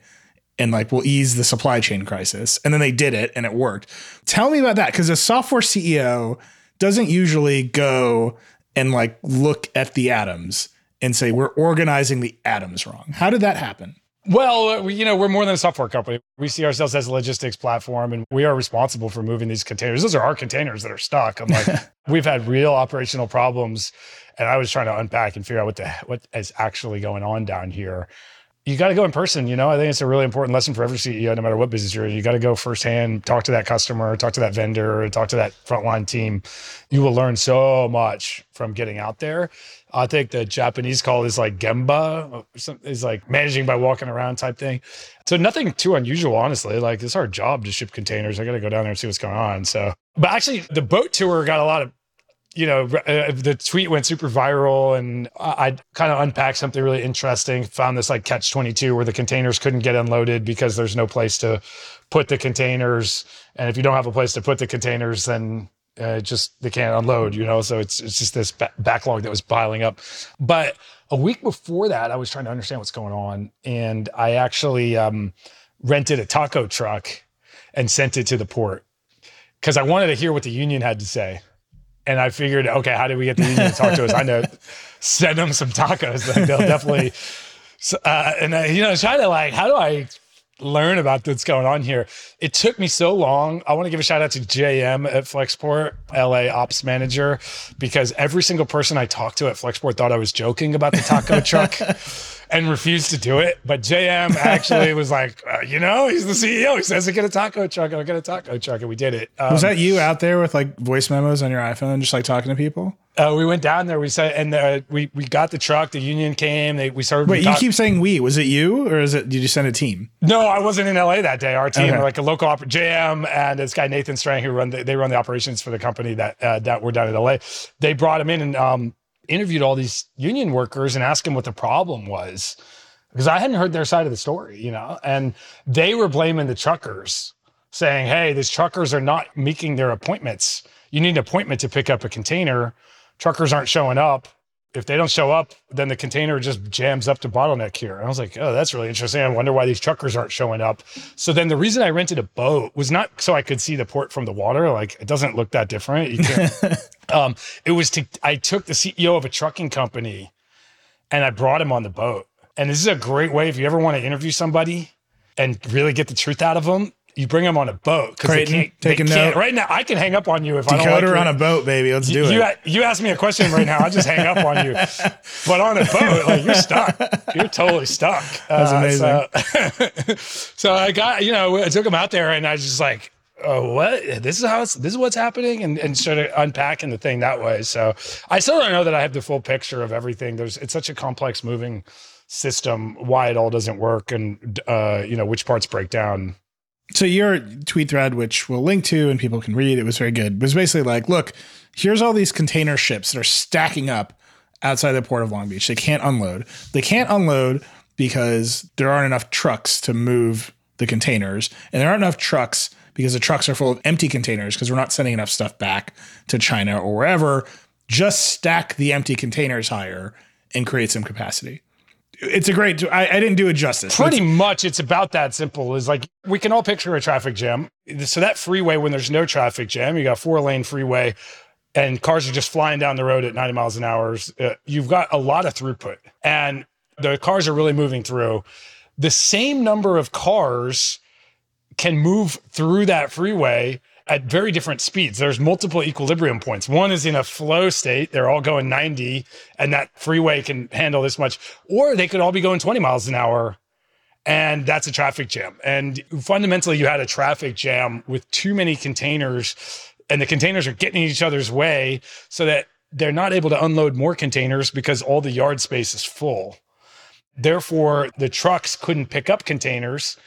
and like we'll ease the supply chain crisis. And then they did it and it worked. Tell me about that because a software CEO doesn't usually go and like look at the atoms and say we're organizing the atoms wrong. How did that happen? Well, uh, we, you know, we're more than a software company. We see ourselves as a logistics platform and we are responsible for moving these containers. Those are our containers that are stuck. I'm like, we've had real operational problems and I was trying to unpack and figure out what the what is actually going on down here you got to go in person. You know, I think it's a really important lesson for every CEO, no matter what business you're in. You got to go firsthand, talk to that customer, talk to that vendor, talk to that frontline team. You will learn so much from getting out there. I think the Japanese call is like Gemba, is like managing by walking around type thing. So nothing too unusual, honestly. Like it's our job to ship containers. I got to go down there and see what's going on. So, but actually, the boat tour got a lot of you know, uh, the tweet went super viral and I kind of unpacked something really interesting. Found this like catch 22 where the containers couldn't get unloaded because there's no place to put the containers. And if you don't have a place to put the containers, then uh, just they can't unload, you know? So it's, it's just this ba- backlog that was piling up. But a week before that, I was trying to understand what's going on. And I actually um, rented a taco truck and sent it to the port because I wanted to hear what the union had to say and I figured, okay, how do we get the union to talk to us? I know, send them some tacos. Like they'll definitely. Uh, and I, you know, try to like, how do I learn about what's going on here? It took me so long. I want to give a shout out to JM at Flexport, LA ops manager, because every single person I talked to at Flexport thought I was joking about the taco truck and refused to do it. But JM actually was like, uh, you know, he's the CEO. He says to get a taco truck. I'll get a taco truck. And we did it. Um, was that you out there with like voice memos on your iPhone, just like talking to people? Uh, we went down there. We said, and uh, we we got the truck. The union came. They we started. Wait, you keep saying we. Was it you, or is it? Did you send a team? No, I wasn't in LA that day. Our team, okay. like a local op- JM, and this guy Nathan Strang, who run the, they run the operations for the company that uh, that were down in LA. They brought him in and um, interviewed all these union workers and asked them what the problem was because I hadn't heard their side of the story, you know, and they were blaming the truckers, saying, "Hey, these truckers are not making their appointments. You need an appointment to pick up a container. Truckers aren't showing up. If they don't show up, then the container just jams up to bottleneck here." And I was like, "Oh, that's really interesting. I wonder why these truckers aren't showing up." So then the reason I rented a boat was not so I could see the port from the water. Like it doesn't look that different. You um, it was to I took the CEO of a trucking company, and I brought him on the boat and this is a great way if you ever want to interview somebody and really get the truth out of them. You bring them on a boat because they can't. take they a can't- note. Right now, I can hang up on you if I don't like Decoder on a boat, baby. Let's do you, it. you ask me a question right now, I'll just hang up on you. But on a boat, like you're stuck. You're totally stuck. That's Uh, amazing. So, so I got, you know, I took them out there and I was just like, oh, what? This is how it's, this is what's happening. And, and sort of unpacking the thing that way. So I still don't know that I have the full picture of everything. There's, it's such a complex moving system, why it all doesn't work and, uh, you know, which parts break down. So your tweet thread, which we'll link to and people can read, it was very good. It was basically like, look, here's all these container ships that are stacking up outside the port of Long Beach. They can't unload. They can't unload because there aren't enough trucks to move the containers, and there aren't enough trucks because the trucks are full of empty containers because we're not sending enough stuff back to China or wherever. Just stack the empty containers higher and create some capacity. It's a great. I, I didn't do it justice. Pretty much, it's about that simple. Is like we can all picture a traffic jam. So that freeway, when there's no traffic jam, you got four lane freeway, and cars are just flying down the road at 90 miles an hour. Uh, you've got a lot of throughput, and the cars are really moving through. The same number of cars can move through that freeway at very different speeds. There's multiple equilibrium points. One is in a flow state, they're all going 90, and that freeway can handle this much, or they could all be going 20 miles an hour. And that's a traffic jam. And fundamentally, you had a traffic jam with too many containers, and the containers are getting in each other's way so that they're not able to unload more containers because all the yard space is full. Therefore, the trucks couldn't pick up containers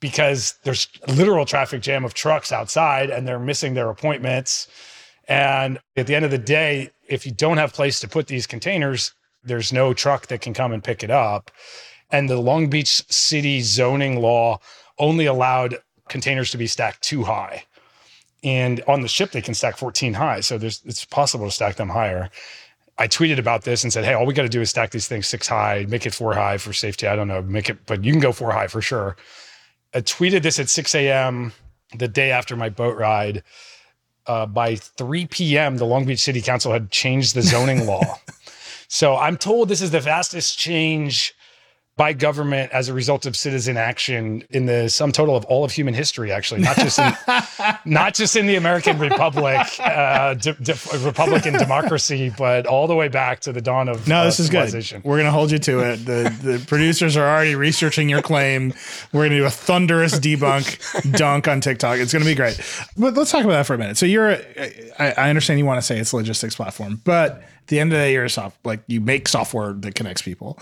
because there's literal traffic jam of trucks outside and they're missing their appointments. And at the end of the day, if you don't have place to put these containers, there's no truck that can come and pick it up. And the Long Beach city zoning law only allowed containers to be stacked two high. And on the ship, they can stack 14 high. So it's possible to stack them higher. I tweeted about this and said, "Hey, all we got to do is stack these things six high, make it four high for safety. I don't know, make it, but you can go four high for sure." I tweeted this at 6 a.m. the day after my boat ride. Uh, by 3 p.m., the Long Beach City Council had changed the zoning law. So I'm told this is the fastest change by government as a result of citizen action in the sum total of all of human history, actually, not just in, not just in the American Republic, uh, de- de- Republican democracy, but all the way back to the dawn of No, uh, this is good. We're gonna hold you to it. The the producers are already researching your claim. We're gonna do a thunderous debunk dunk on TikTok. It's gonna be great. But let's talk about that for a minute. So you're, I, I understand you want to say it's a logistics platform, but at the end of the day, you're a soft like you make software that connects people.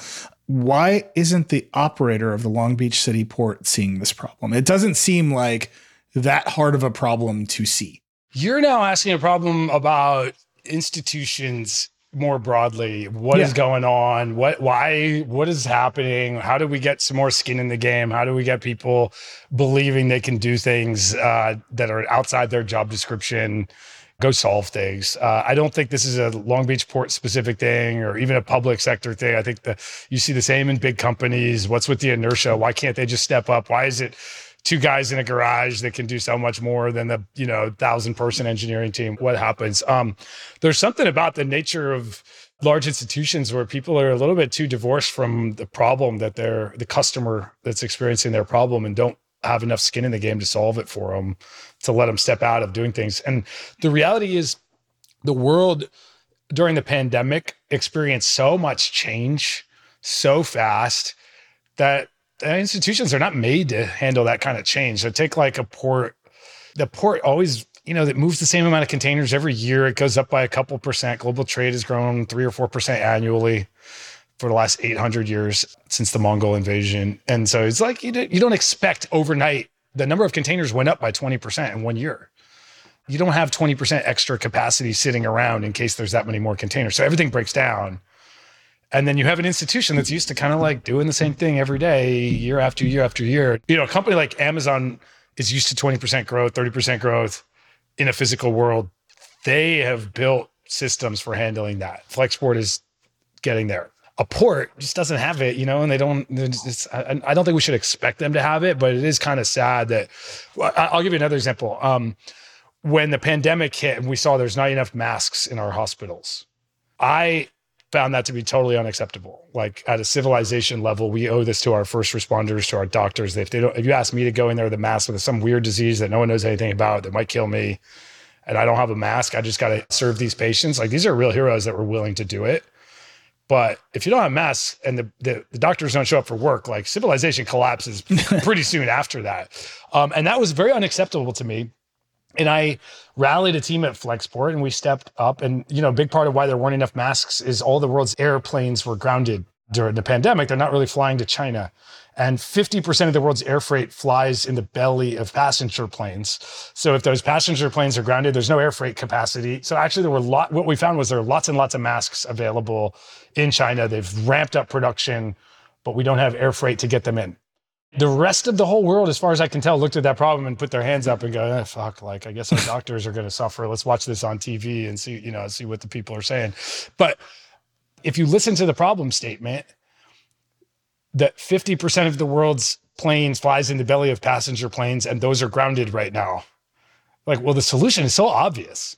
Why isn't the operator of the Long Beach City port seeing this problem? It doesn't seem like that hard of a problem to see. You're now asking a problem about institutions more broadly. What is Yeah. going on? What why what is happening? How do we get some more skin in the game? How do we get people believing they can do things uh, that are outside their job description? Go solve things. Uh, I don't think this is a Long Beach port specific thing or even a public sector thing. I think you see the same in big companies. What's with the inertia? Why can't they just step up? Why is it two guys in a garage that can do so much more than the you know thousand person engineering team what happens um there's something about the nature of large institutions where people are a little bit too divorced from the problem that they're the customer that's experiencing their problem and don't have enough skin in the game to solve it for them to let them step out of doing things and the reality is the world during the pandemic experienced so much change so fast that institutions are not made to handle that kind of change. So take like a port, the port always, you know, that moves the same amount of containers every year. It goes up by a couple percent. Global trade has grown three or four percent annually for the last 800 years since the Mongol invasion. And so it's like you don't, you don't expect overnight the number of containers went up by 20% in one year. You don't have 20% extra capacity sitting around in case there's that many more containers. So everything breaks down. And then you have an institution that's used to kind of like doing the same thing every day, year after year after year. You know, a company like Amazon is used to 20% growth, 30% growth in a physical world. They have built systems for handling that. Flexport is getting there. A port just doesn't have it, you know, and they don't. It's, I, I don't think we should expect them to have it, but it is kind of sad that. I'll give you another example. Um, when the pandemic hit and we saw there's not enough masks in our hospitals, I found that to be totally unacceptable. Like at a civilization level, we owe this to our first responders, to our doctors. If they don't, if you ask me to go in there with a mask with some weird disease that no one knows anything about that might kill me, and I don't have a mask, I just got to serve these patients. Like these are real heroes that were willing to do it. But if you don't have masks and the, the, the, doctors don't show up for work, like civilization collapses pretty soon after that. Um, and that was very unacceptable to me. And I rallied a team at Flexport and we stepped up. And, you know, a big part of why there weren't enough masks is all the world's airplanes were grounded during the pandemic. They're not really flying to China. And 50% of the world's air freight flies in the belly of passenger planes. So if those passenger planes are grounded, there's no air freight capacity. So actually there were lot what we found was there are lots and lots of masks available in China. They've ramped up production, but we don't have air freight to get them in. The rest of the whole world, as far as I can tell, looked at that problem and put their hands up and go, eh, fuck, like I guess our doctors are gonna suffer. Let's watch this on TV and see, you know, see what the people are saying. But if you listen to the problem statement, that 50% of the world's planes flies in the belly of passenger planes and those are grounded right now. Like, well, the solution is so obvious.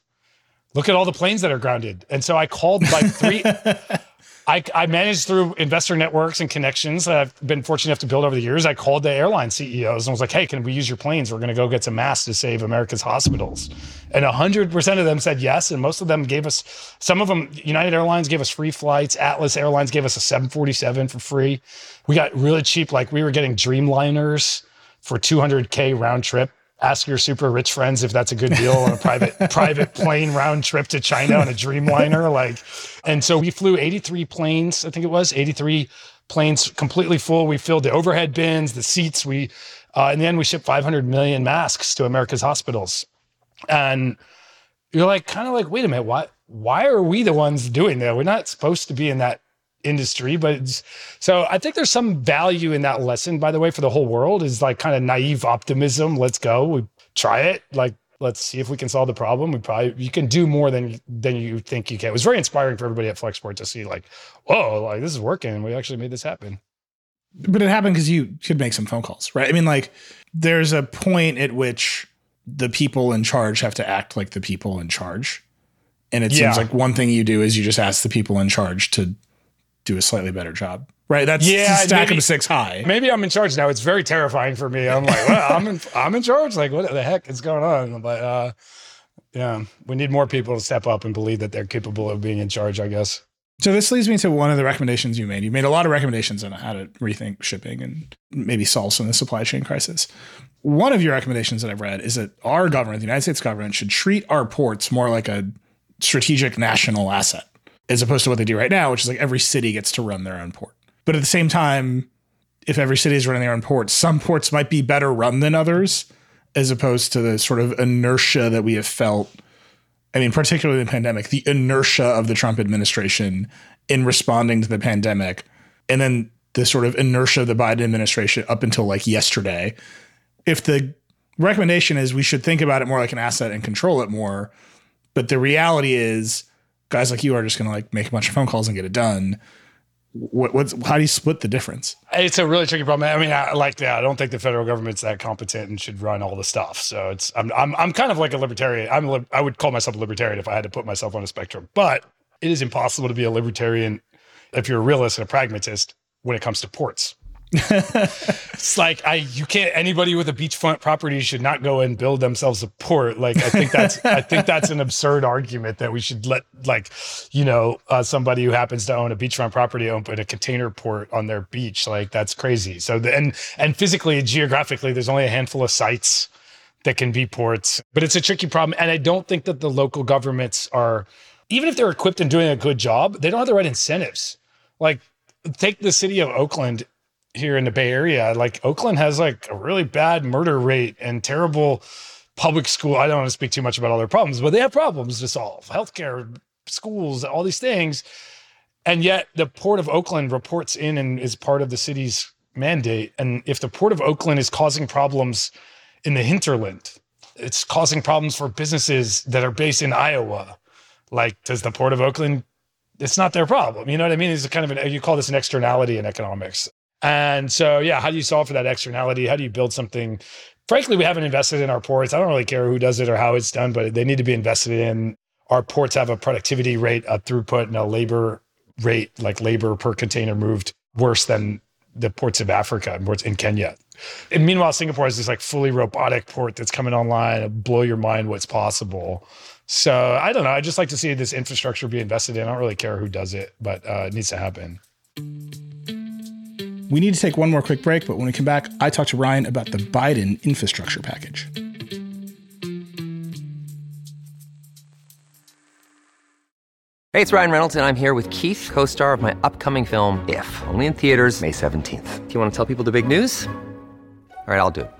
Look at all the planes that are grounded. And so I called like three I, I managed through investor networks and connections that I've been fortunate enough to build over the years. I called the airline CEOs and was like, hey, can we use your planes? We're going to go get some masks to save America's hospitals. And 100% of them said yes. And most of them gave us, some of them, United Airlines gave us free flights. Atlas Airlines gave us a 747 for free. We got really cheap, like we were getting Dreamliners for 200K round trip ask your super rich friends if that's a good deal on a private private plane round trip to China on a Dreamliner. Like, and so we flew 83 planes, I think it was 83 planes completely full. We filled the overhead bins, the seats. We, uh, in the end, we shipped 500 million masks to America's hospitals. And you're like, kind of like, wait a minute, why, why are we the ones doing that? We're not supposed to be in that industry but so i think there's some value in that lesson by the way for the whole world is like kind of naive optimism. Let's go we try it. Like let's see if we can solve the problem. We probably you can do more than than you think you can. It was very inspiring for everybody at flexport to see like whoa like this is working. We actually made this happen. But it happened because you could make some phone calls right? I mean like there's a point at which the people in charge have to act like the people in charge. And it yeah. seems like one thing you do is you just ask the people in charge to do a slightly better job. Right. That's yeah, stack maybe, them six high. Maybe I'm in charge now. It's very terrifying for me. I'm like, well, I'm in, I'm in charge. Like, what the heck is going on? But uh, yeah, we need more people to step up and believe that they're capable of being in charge. I guess. So this leads me to one of the recommendations you made. You made a lot of recommendations on how to rethink shipping and maybe solve some of the supply chain crisis. One of your recommendations that I've read is that our government, the United States government, should treat our ports more like a strategic national asset as opposed to what they do right now, which is like every city gets to run their own port. But at the same time, if every city is running their own ports, some ports might be better run than others, as opposed to the sort of inertia that we have felt. I mean, particularly the pandemic, the inertia of the Trump administration in responding to the pandemic, and then the sort of inertia of the Biden administration up until like yesterday. If the recommendation is we should think about it more like an asset and control it more, but the reality is guys like you are just going to like make a bunch of phone calls and get it done. What, what's how do you split the difference? It's a really tricky problem. I mean, I, like yeah, I don't think the federal government's that competent and should run all the stuff. So it's I'm I'm I'm kind of like a libertarian. I'm I would call myself a libertarian if I had to put myself on a spectrum. But it is impossible to be a libertarian if you're a realist and a pragmatist when it comes to ports it's like I you can't anybody with a beachfront property should not go and build themselves a port. Like I think that's I think that's an absurd argument that we should let like you know uh, somebody who happens to own a beachfront property open a container port on their beach. Like that's crazy. So the, and and physically geographically, there's only a handful of sites that can be ports, but it's a tricky problem. And I don't think that the local governments are even if they're equipped and doing a good job, they don't have the right incentives. Like take the city of Oakland here in the Bay Area. Like Oakland has like a really bad murder rate and terrible public school. I don't want to speak too much about all their problems, but they have problems to solve healthcare, schools, all these things. And yet the Port of Oakland reports in and is part of the city's mandate. And if the Port of Oakland is causing problems in the hinterland, it's causing problems for businesses that are based in Iowa. Like, does the Port of Oakland it's not their problem. You know what I mean? It's kind of an, you call this an externality in economics. And so, yeah, how do you solve for that externality? How do you build something? Frankly, we haven't invested in our ports. I don't really care who does it or how it's done, but they need to be invested in. Our ports have a productivity rate, a throughput, and a labor rate, like labor per container moved worse than the ports of Africa and ports in Kenya. And meanwhile, Singapore has this like fully robotic port that's coming online. Blow your mind what's possible. So I don't know. I just like to see this infrastructure be invested in. I don't really care who does it, but uh, it needs to happen. We need to take one more quick break, but when we come back, I talk to Ryan about the Biden infrastructure package. Hey, it's Ryan Reynolds, and I'm here with Keith, co star of my upcoming film, If, only in theaters, May 17th. Do you want to tell people the big news? All right, I'll do it.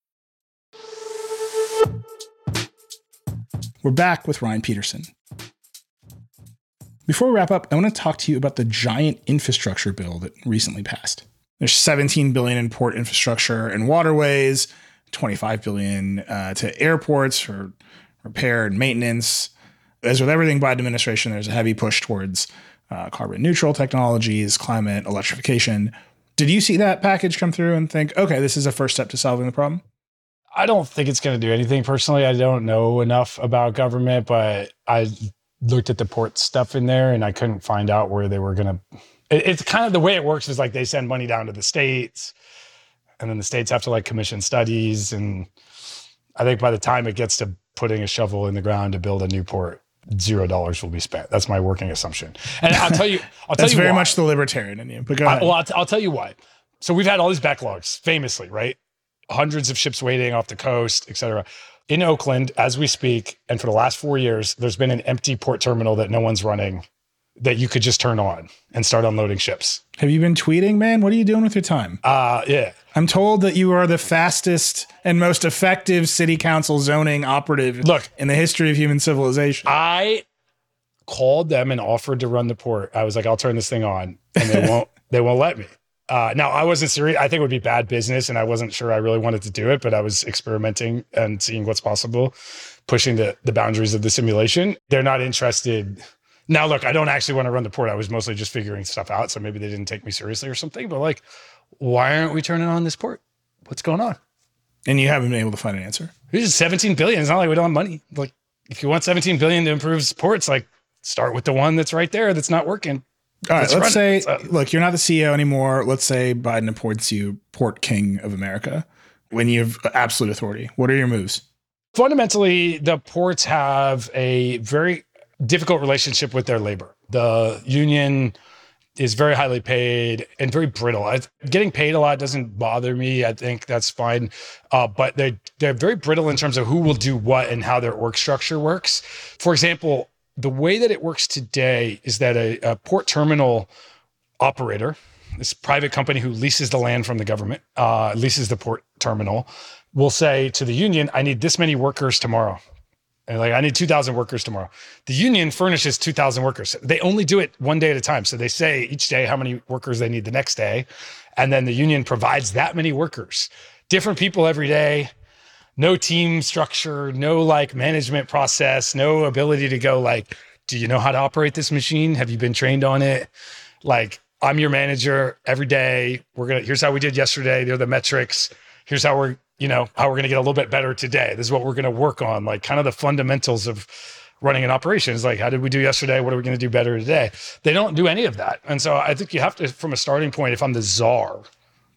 We're back with Ryan Petersen. Before we wrap up, I want to talk to you about the giant infrastructure bill that recently passed. There's 17 billion in port infrastructure and waterways, 25 billion uh, to airports for repair and maintenance. As with everything Biden administration, there's a heavy push towards uh, carbon neutral technologies, climate, electrification. Did you see that package come through and think, okay, this is a first step to solving the problem? I don't think it's going to do anything personally. I don't know enough about government, but I looked at the port stuff in there and I couldn't find out where they were going to. It's kind of the way it works is like they send money down to the states and then the states have to like commission studies. And I think by the time it gets to putting a shovel in the ground to build a new port, zero dollars will be spent. That's my working assumption. And I'll tell you, I'll tell That's you very why. much the libertarian in you. But go I, ahead. well, I'll, t- I'll tell you why. So we've had all these backlogs, famously, right? Hundreds of ships waiting off the coast, et cetera. In Oakland, as we speak, and for the last four years, there's been an empty port terminal that no one's running that you could just turn on and start unloading ships. Have you been tweeting, man? What are you doing with your time? Uh, yeah. I'm told that you are the fastest and most effective city council zoning operative Look. in the history of human civilization. I called them and offered to run the port. I was like, I'll turn this thing on, and they won't. they won't let me. Uh, now I wasn't serious. I think it would be bad business, and I wasn't sure I really wanted to do it. But I was experimenting and seeing what's possible, pushing the the boundaries of the simulation. They're not interested. Now, look, I don't actually want to run the port. I was mostly just figuring stuff out, so maybe they didn't take me seriously or something. But like, why aren't we turning on this port? What's going on? and you haven't been able to find an answer. Is 17 billion. It's not like we don't have money. Like, if you want 17 billion to improve ports, like start with the one that's right there that's not working. All right, Let's let's, say, it. Look, you're not the CEO anymore. Let's say Biden appoints you port king of America when you have absolute authority. What are your moves? fundamentally, the ports have a very difficult relationship with their labor. The union is very highly paid and very brittle. I, getting paid a lot doesn't bother me. I think that's fine, uh, but they they're very brittle in terms of who will do what and how their work structure works. For example, the way that it works today is that a, a port terminal operator, this private company who leases the land from the government, uh, leases the port terminal, will say to the union, I need this many workers tomorrow. And like, I need 2,000 workers tomorrow. The union furnishes 2,000 workers. They only do it one day at a time. So they say each day how many workers they need the next day. And then the union provides that many workers, different people every day, no team structure, no like management process, no ability to go like, do you know how to operate this machine? Have you been trained on it? Like, I'm your manager every day. We're gonna. Here's how we did yesterday. They're the metrics. Here's how we're, you know, how we're gonna get a little bit better today. This is what we're gonna work on. Like, kind of the fundamentals of running an operation is like, how did we do yesterday? What are we gonna do better today? They don't do any of that. And so I think you have to, from a starting point, if I'm the czar,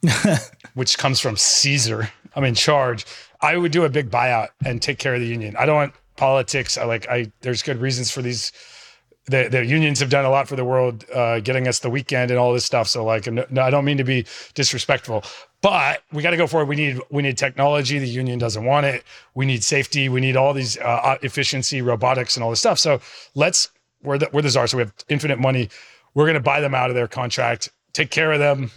which comes from Caesar, I'm in charge. I would do a big buyout and take care of the union. I don't want politics. I like. I there's good reasons for these the, the unions have done a lot for the world, uh, getting us the weekend and all this stuff. So like, no, I don't mean to be disrespectful, but we got to go forward. We need we need technology. The union doesn't want it. We need safety. We need all these uh, efficiency, robotics, and all this stuff. So let's we're the we're the czar. So we have infinite money. We're going to buy them out of their contract, take care of them.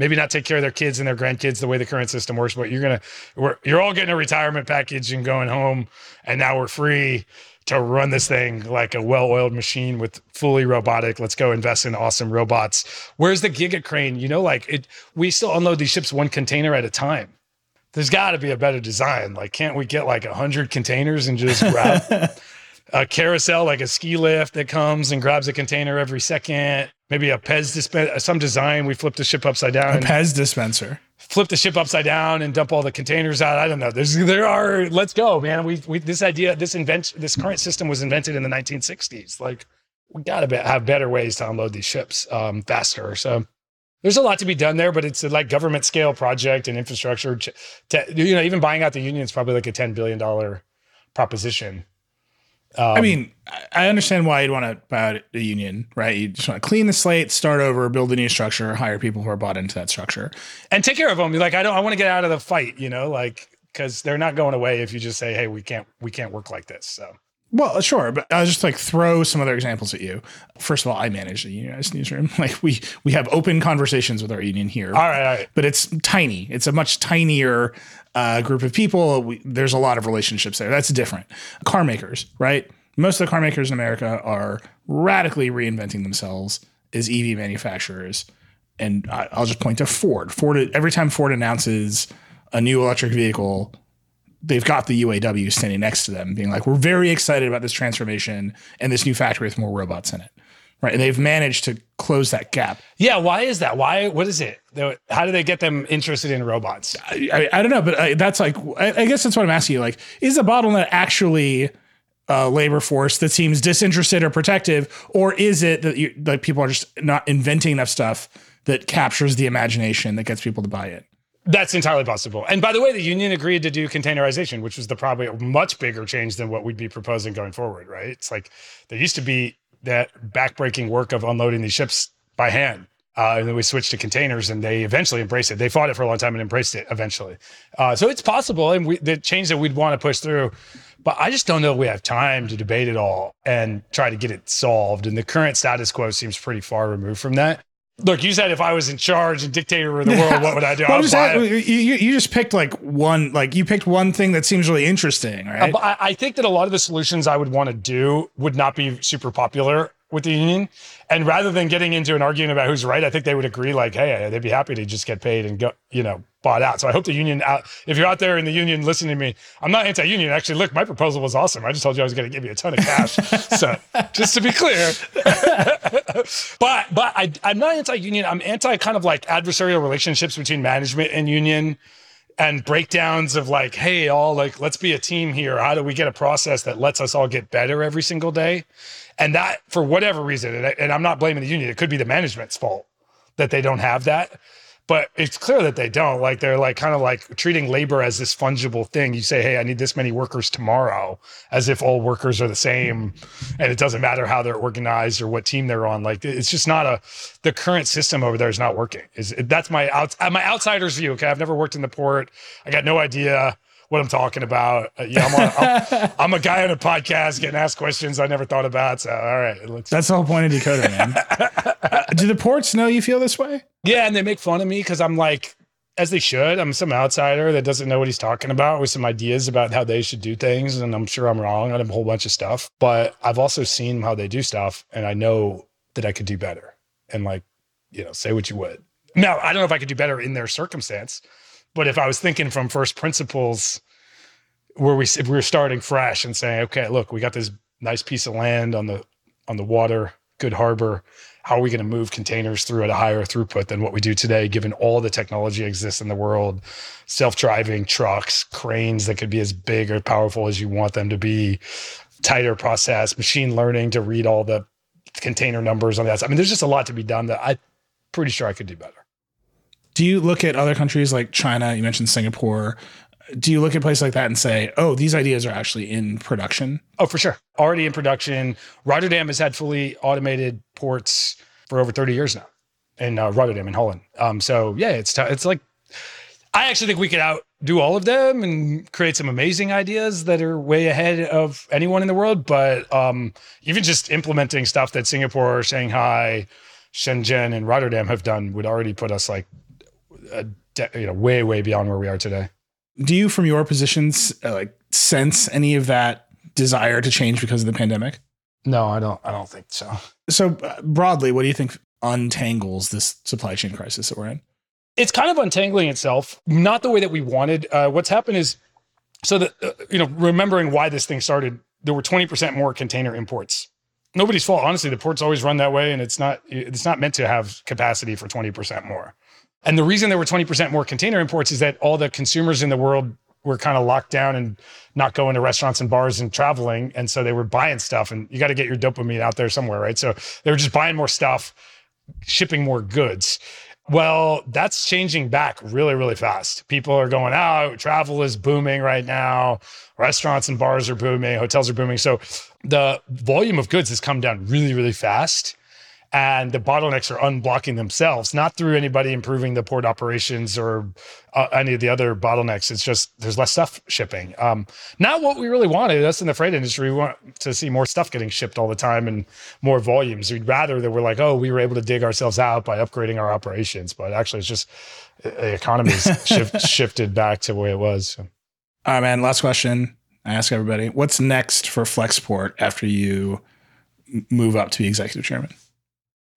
Maybe not take care of their kids and their grandkids the way the current system works, but you're gonna we're, you're all getting a retirement package and going home, and now we're free to run this thing like a well-oiled machine with fully robotic. Let's go invest in awesome robots. Where's the Giga Crane? You know, like it, we still unload these ships one container at a time. There's got to be a better design. Like, can't we get like a hundred containers and just grab a carousel, like a ski lift that comes and grabs a container every second? Maybe a Pez dispenser, some design. We flip the ship upside down. A Pez dispenser flip the ship upside down and dump all the containers out. I don't know. There's there are let's go, man. We we this idea this invent this current system was invented in the 1960s. Like we got to have better ways to unload these ships um, faster. So there's a lot to be done there, but it's a like government scale project and infrastructure. To, you know, even buying out the union is probably like a 10 billion dollar proposition. Um, I mean, I understand why you'd want to buy out a union, right? You just want to clean the slate, start over, build a new structure, hire people who are bought into that structure, and take care of them. Like, I don't, I want to get out of the fight, you know, like because they're not going away if you just say, "Hey, we can't, we can't work like this." So. Well, sure, but I'll just like throw some other examples at you. First of all, I manage the unionized newsroom. Like we we have open conversations with our union here. All right, all right. But it's tiny. It's a much tinier uh, group of people. We, there's a lot of relationships there. That's different. Car makers, right? most of the car makers in America are radically reinventing themselves as EV manufacturers. And I'll just point to Ford. Ford every time Ford announces a new electric vehicle, they've got the UAW standing next to them, being like, "We're very excited about this transformation and this new factory with more robots in it." Right, and they've managed to close that gap. Yeah, why is that? Why? What is it? How do they get them interested in robots? I, I, I don't know, but I, that's like, I, guess that's what I'm asking you. Like, is the bottleneck actually uh, labor force that seems disinterested or protective, or is it that you, like people are just not inventing enough stuff that captures the imagination that gets people to buy it? That's entirely possible. And by the way, the union agreed to do containerization, which was the probably a much bigger change than what we'd be proposing going forward, right? It's like there used to be that backbreaking work of unloading these ships by hand. Uh, and then we switched to containers and they eventually embraced it. They fought it for a long time and embraced it eventually. Uh, so it's possible. And we, the change that we'd want to push through but I just don't know if we have time to debate it all and try to get it solved. And the current status quo seems pretty far removed from that. Look, you said if I was in charge and dictator of the world, what would I do? well, just had, you, you just picked like one, like you picked one thing that seems really interesting, right? I, I think that a lot of the solutions I would want to do would not be super popular with the union. And rather than getting into an argument about who's right, I think they would agree, like, hey, they'd be happy to just get paid and go, you know, bought out. So I hope the union out. If you're out there in the union listening to me, I'm not anti-union. Actually, look, my proposal was awesome. I just told you I was going to give you a ton of cash. so just to be clear, but but I, I'm not anti-union. I'm anti kind of like adversarial relationships between management and union and breakdowns of like, hey, all like, let's be a team here. How do we get a process that lets us all get better every single day? And that, for whatever reason, and, I, and I'm not blaming the union, it could be the management's fault that they don't have that but it's clear that they don't. Like they're like kind of like treating labor as this fungible thing. You say hey i need this many workers tomorrow as if all workers are the same and it doesn't matter how they're organized or what team they're on. Like it's just not a the current system over there is not working. Is that's my out my outsider's view okay? I've never worked in the port. I got no idea what I'm talking about. Uh, yeah, I'm, on, I'm, a guy on a podcast getting asked questions I never thought about. So, all right. Looks- That's the whole point of Decoder, man. uh, do the ports know you feel this way? Yeah. And they make fun of me because I'm like, as they should. I'm some outsider that doesn't know what he's talking about with some ideas about how they should do things. And I'm sure I'm wrong on a whole bunch of stuff. But I've also seen how they do stuff and I know that I could do better. And like, you know, say what you would. Now, I don't know if I could do better in their circumstance. But if I was thinking from first principles, where we if we were starting fresh and saying, okay, look, we got this nice piece of land on the on the water, good harbor. How are we going to move containers through at a higher throughput than what we do today, given all the technology exists in the world? Self-driving trucks, cranes that could be as big or powerful as you want them to be, tighter process, machine learning to read all the container numbers on that. I mean, there's just a lot to be done that I'm pretty sure I could do better do you look at other countries like China? You mentioned Singapore. Do you look at places like that and say, "Oh, these ideas are actually in production"? Oh, for sure, already in production. Rotterdam has had fully automated ports for over thirty years now, in uh, Rotterdam in Holland. Um, so yeah, it's t- it's like I actually think we could outdo all of them and create some amazing ideas that are way ahead of anyone in the world. But um, even just implementing stuff that Singapore, Shanghai, Shenzhen, and Rotterdam have done would already put us like, a de- you know, way, way beyond where we are today. Do you, from your positions, uh, like sense any of that desire to change because of the pandemic? No, I don't. I don't think so. So uh, broadly, what do you think untangles this supply chain crisis that we're in? It's kind of untangling itself, not the way that we wanted. Uh, what's happened is, so that uh, you know, remembering why this thing started, there were twenty percent more container imports. Nobody's fault, honestly. The ports always run that way, and it's not. It's not meant to have capacity for twenty percent more. And the reason there were twenty percent more container imports is that all the consumers in the world were kind of locked down and not going to restaurants and bars and traveling. And so they were buying stuff and you got to get your dopamine out there somewhere, right? So they were just buying more stuff, shipping more goods. Well, that's changing back really, really fast. People are going out, travel is booming right now, restaurants and bars are booming, hotels are booming. So the volume of goods has come down really, really fast and the bottlenecks are unblocking themselves, not through anybody improving the port operations or uh, any of the other bottlenecks. It's just there's less stuff shipping. Um, not what we really wanted. Us in the freight industry, we want to see more stuff getting shipped all the time and more volumes. We'd rather that we're like, oh, we were able to dig ourselves out by upgrading our operations, but actually, it's just uh, the economy's shift, shifted back to where it was. So. All right, man. Last question. I ask everybody, what's next for Flexport after you move up to be executive chairman?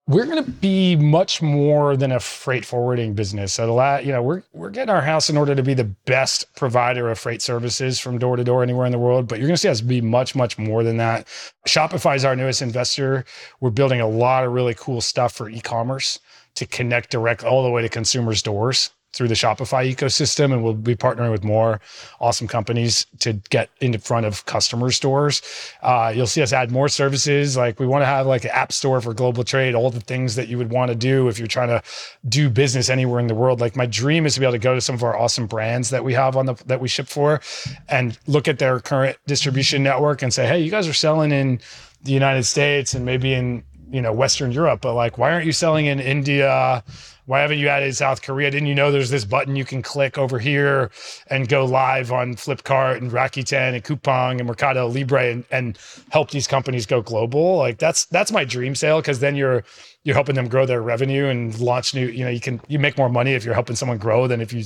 We're going to be much more than a freight forwarding business. So, lot, you know, we're we're getting our house in order to be the best provider of freight services from door to door anywhere in the world. But you're going to see us be much, much more than that. Shopify is our newest investor. We're building a lot of really cool stuff for e-commerce to connect direct all the way to consumers' doors through the Shopify ecosystem, and we'll be partnering with more awesome companies to get in front of customer stores. Uh, you'll see us add more services. Like we want to have like an app store for global trade, all the things that you would want to do if you're trying to do business anywhere in the world. Like my dream is to be able to go to some of our awesome brands that we have on the that we ship for, and look at their current distribution network and say, hey, you guys are selling in the United States and maybe in you know Western Europe, but like why aren't you selling in India? Why haven't you added South Korea? Didn't you know there's this button you can click over here and go live on Flipkart and Rakuten and Coupang and Mercado Libre and, and help these companies go global? Like that's that's my dream sale because then you're you're helping them grow their revenue and launch new. You know, you can you make more money if you're helping someone grow than if you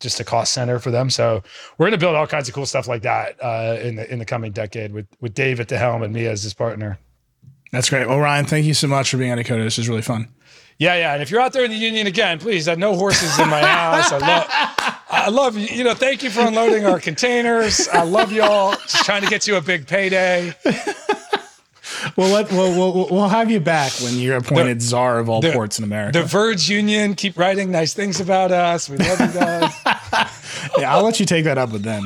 just a cost center for them. So we're going to build all kinds of cool stuff like that uh, in the in the coming decade with with Dave at the helm and me as his partner. That's great. Well, Ryan, thank you so much for being on Decoder. This is really fun. Yeah, yeah. And if you're out there in the union again, please, I have no horses in my house. I love, I love you. You know, thank you for unloading our containers. I love y'all. Just trying to get you a big payday. We'll, let, we'll, we'll, we'll have you back when you're appointed the, czar of all the, ports in America. The Verge Union keep writing nice things about us. We love you guys. yeah, I'll let you take that up with them.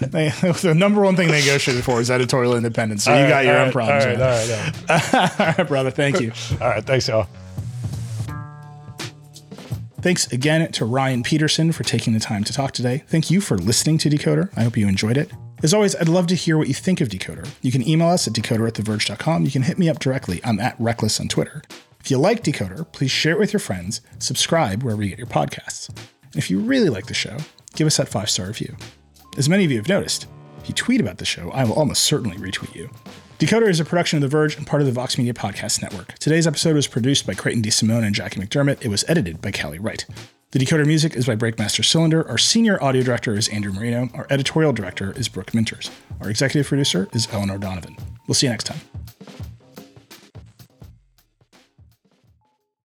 They, the number one thing they negotiated for is editorial independence. So all you right, got your own right, problems. All right, all right, all right. all right, brother. Thank you. All right, thanks, y'all. Thanks again to Ryan Petersen for taking the time to talk today. Thank you for listening to Decoder. I hope you enjoyed it. As always, I'd love to hear what you think of Decoder. You can email us at decoder at theverge.com. You can hit me up directly. I'm at Reckless on Twitter. If you like Decoder, please share it with your friends, subscribe wherever you get your podcasts. And if you really like the show, give us that five star review. As many of you have noticed, if you tweet about the show, I will almost certainly retweet you. Decoder is a production of The Verge and part of the Vox Media Podcast Network. Today's episode was produced by Creighton DeSimone and Jackie McDermott. It was edited by Callie Wright. The Decoder music is by Breakmaster Cylinder. Our senior audio director is Andrew Marino. Our editorial director is Brooke Minters. Our executive producer is Eleanor Donovan. We'll see you next time.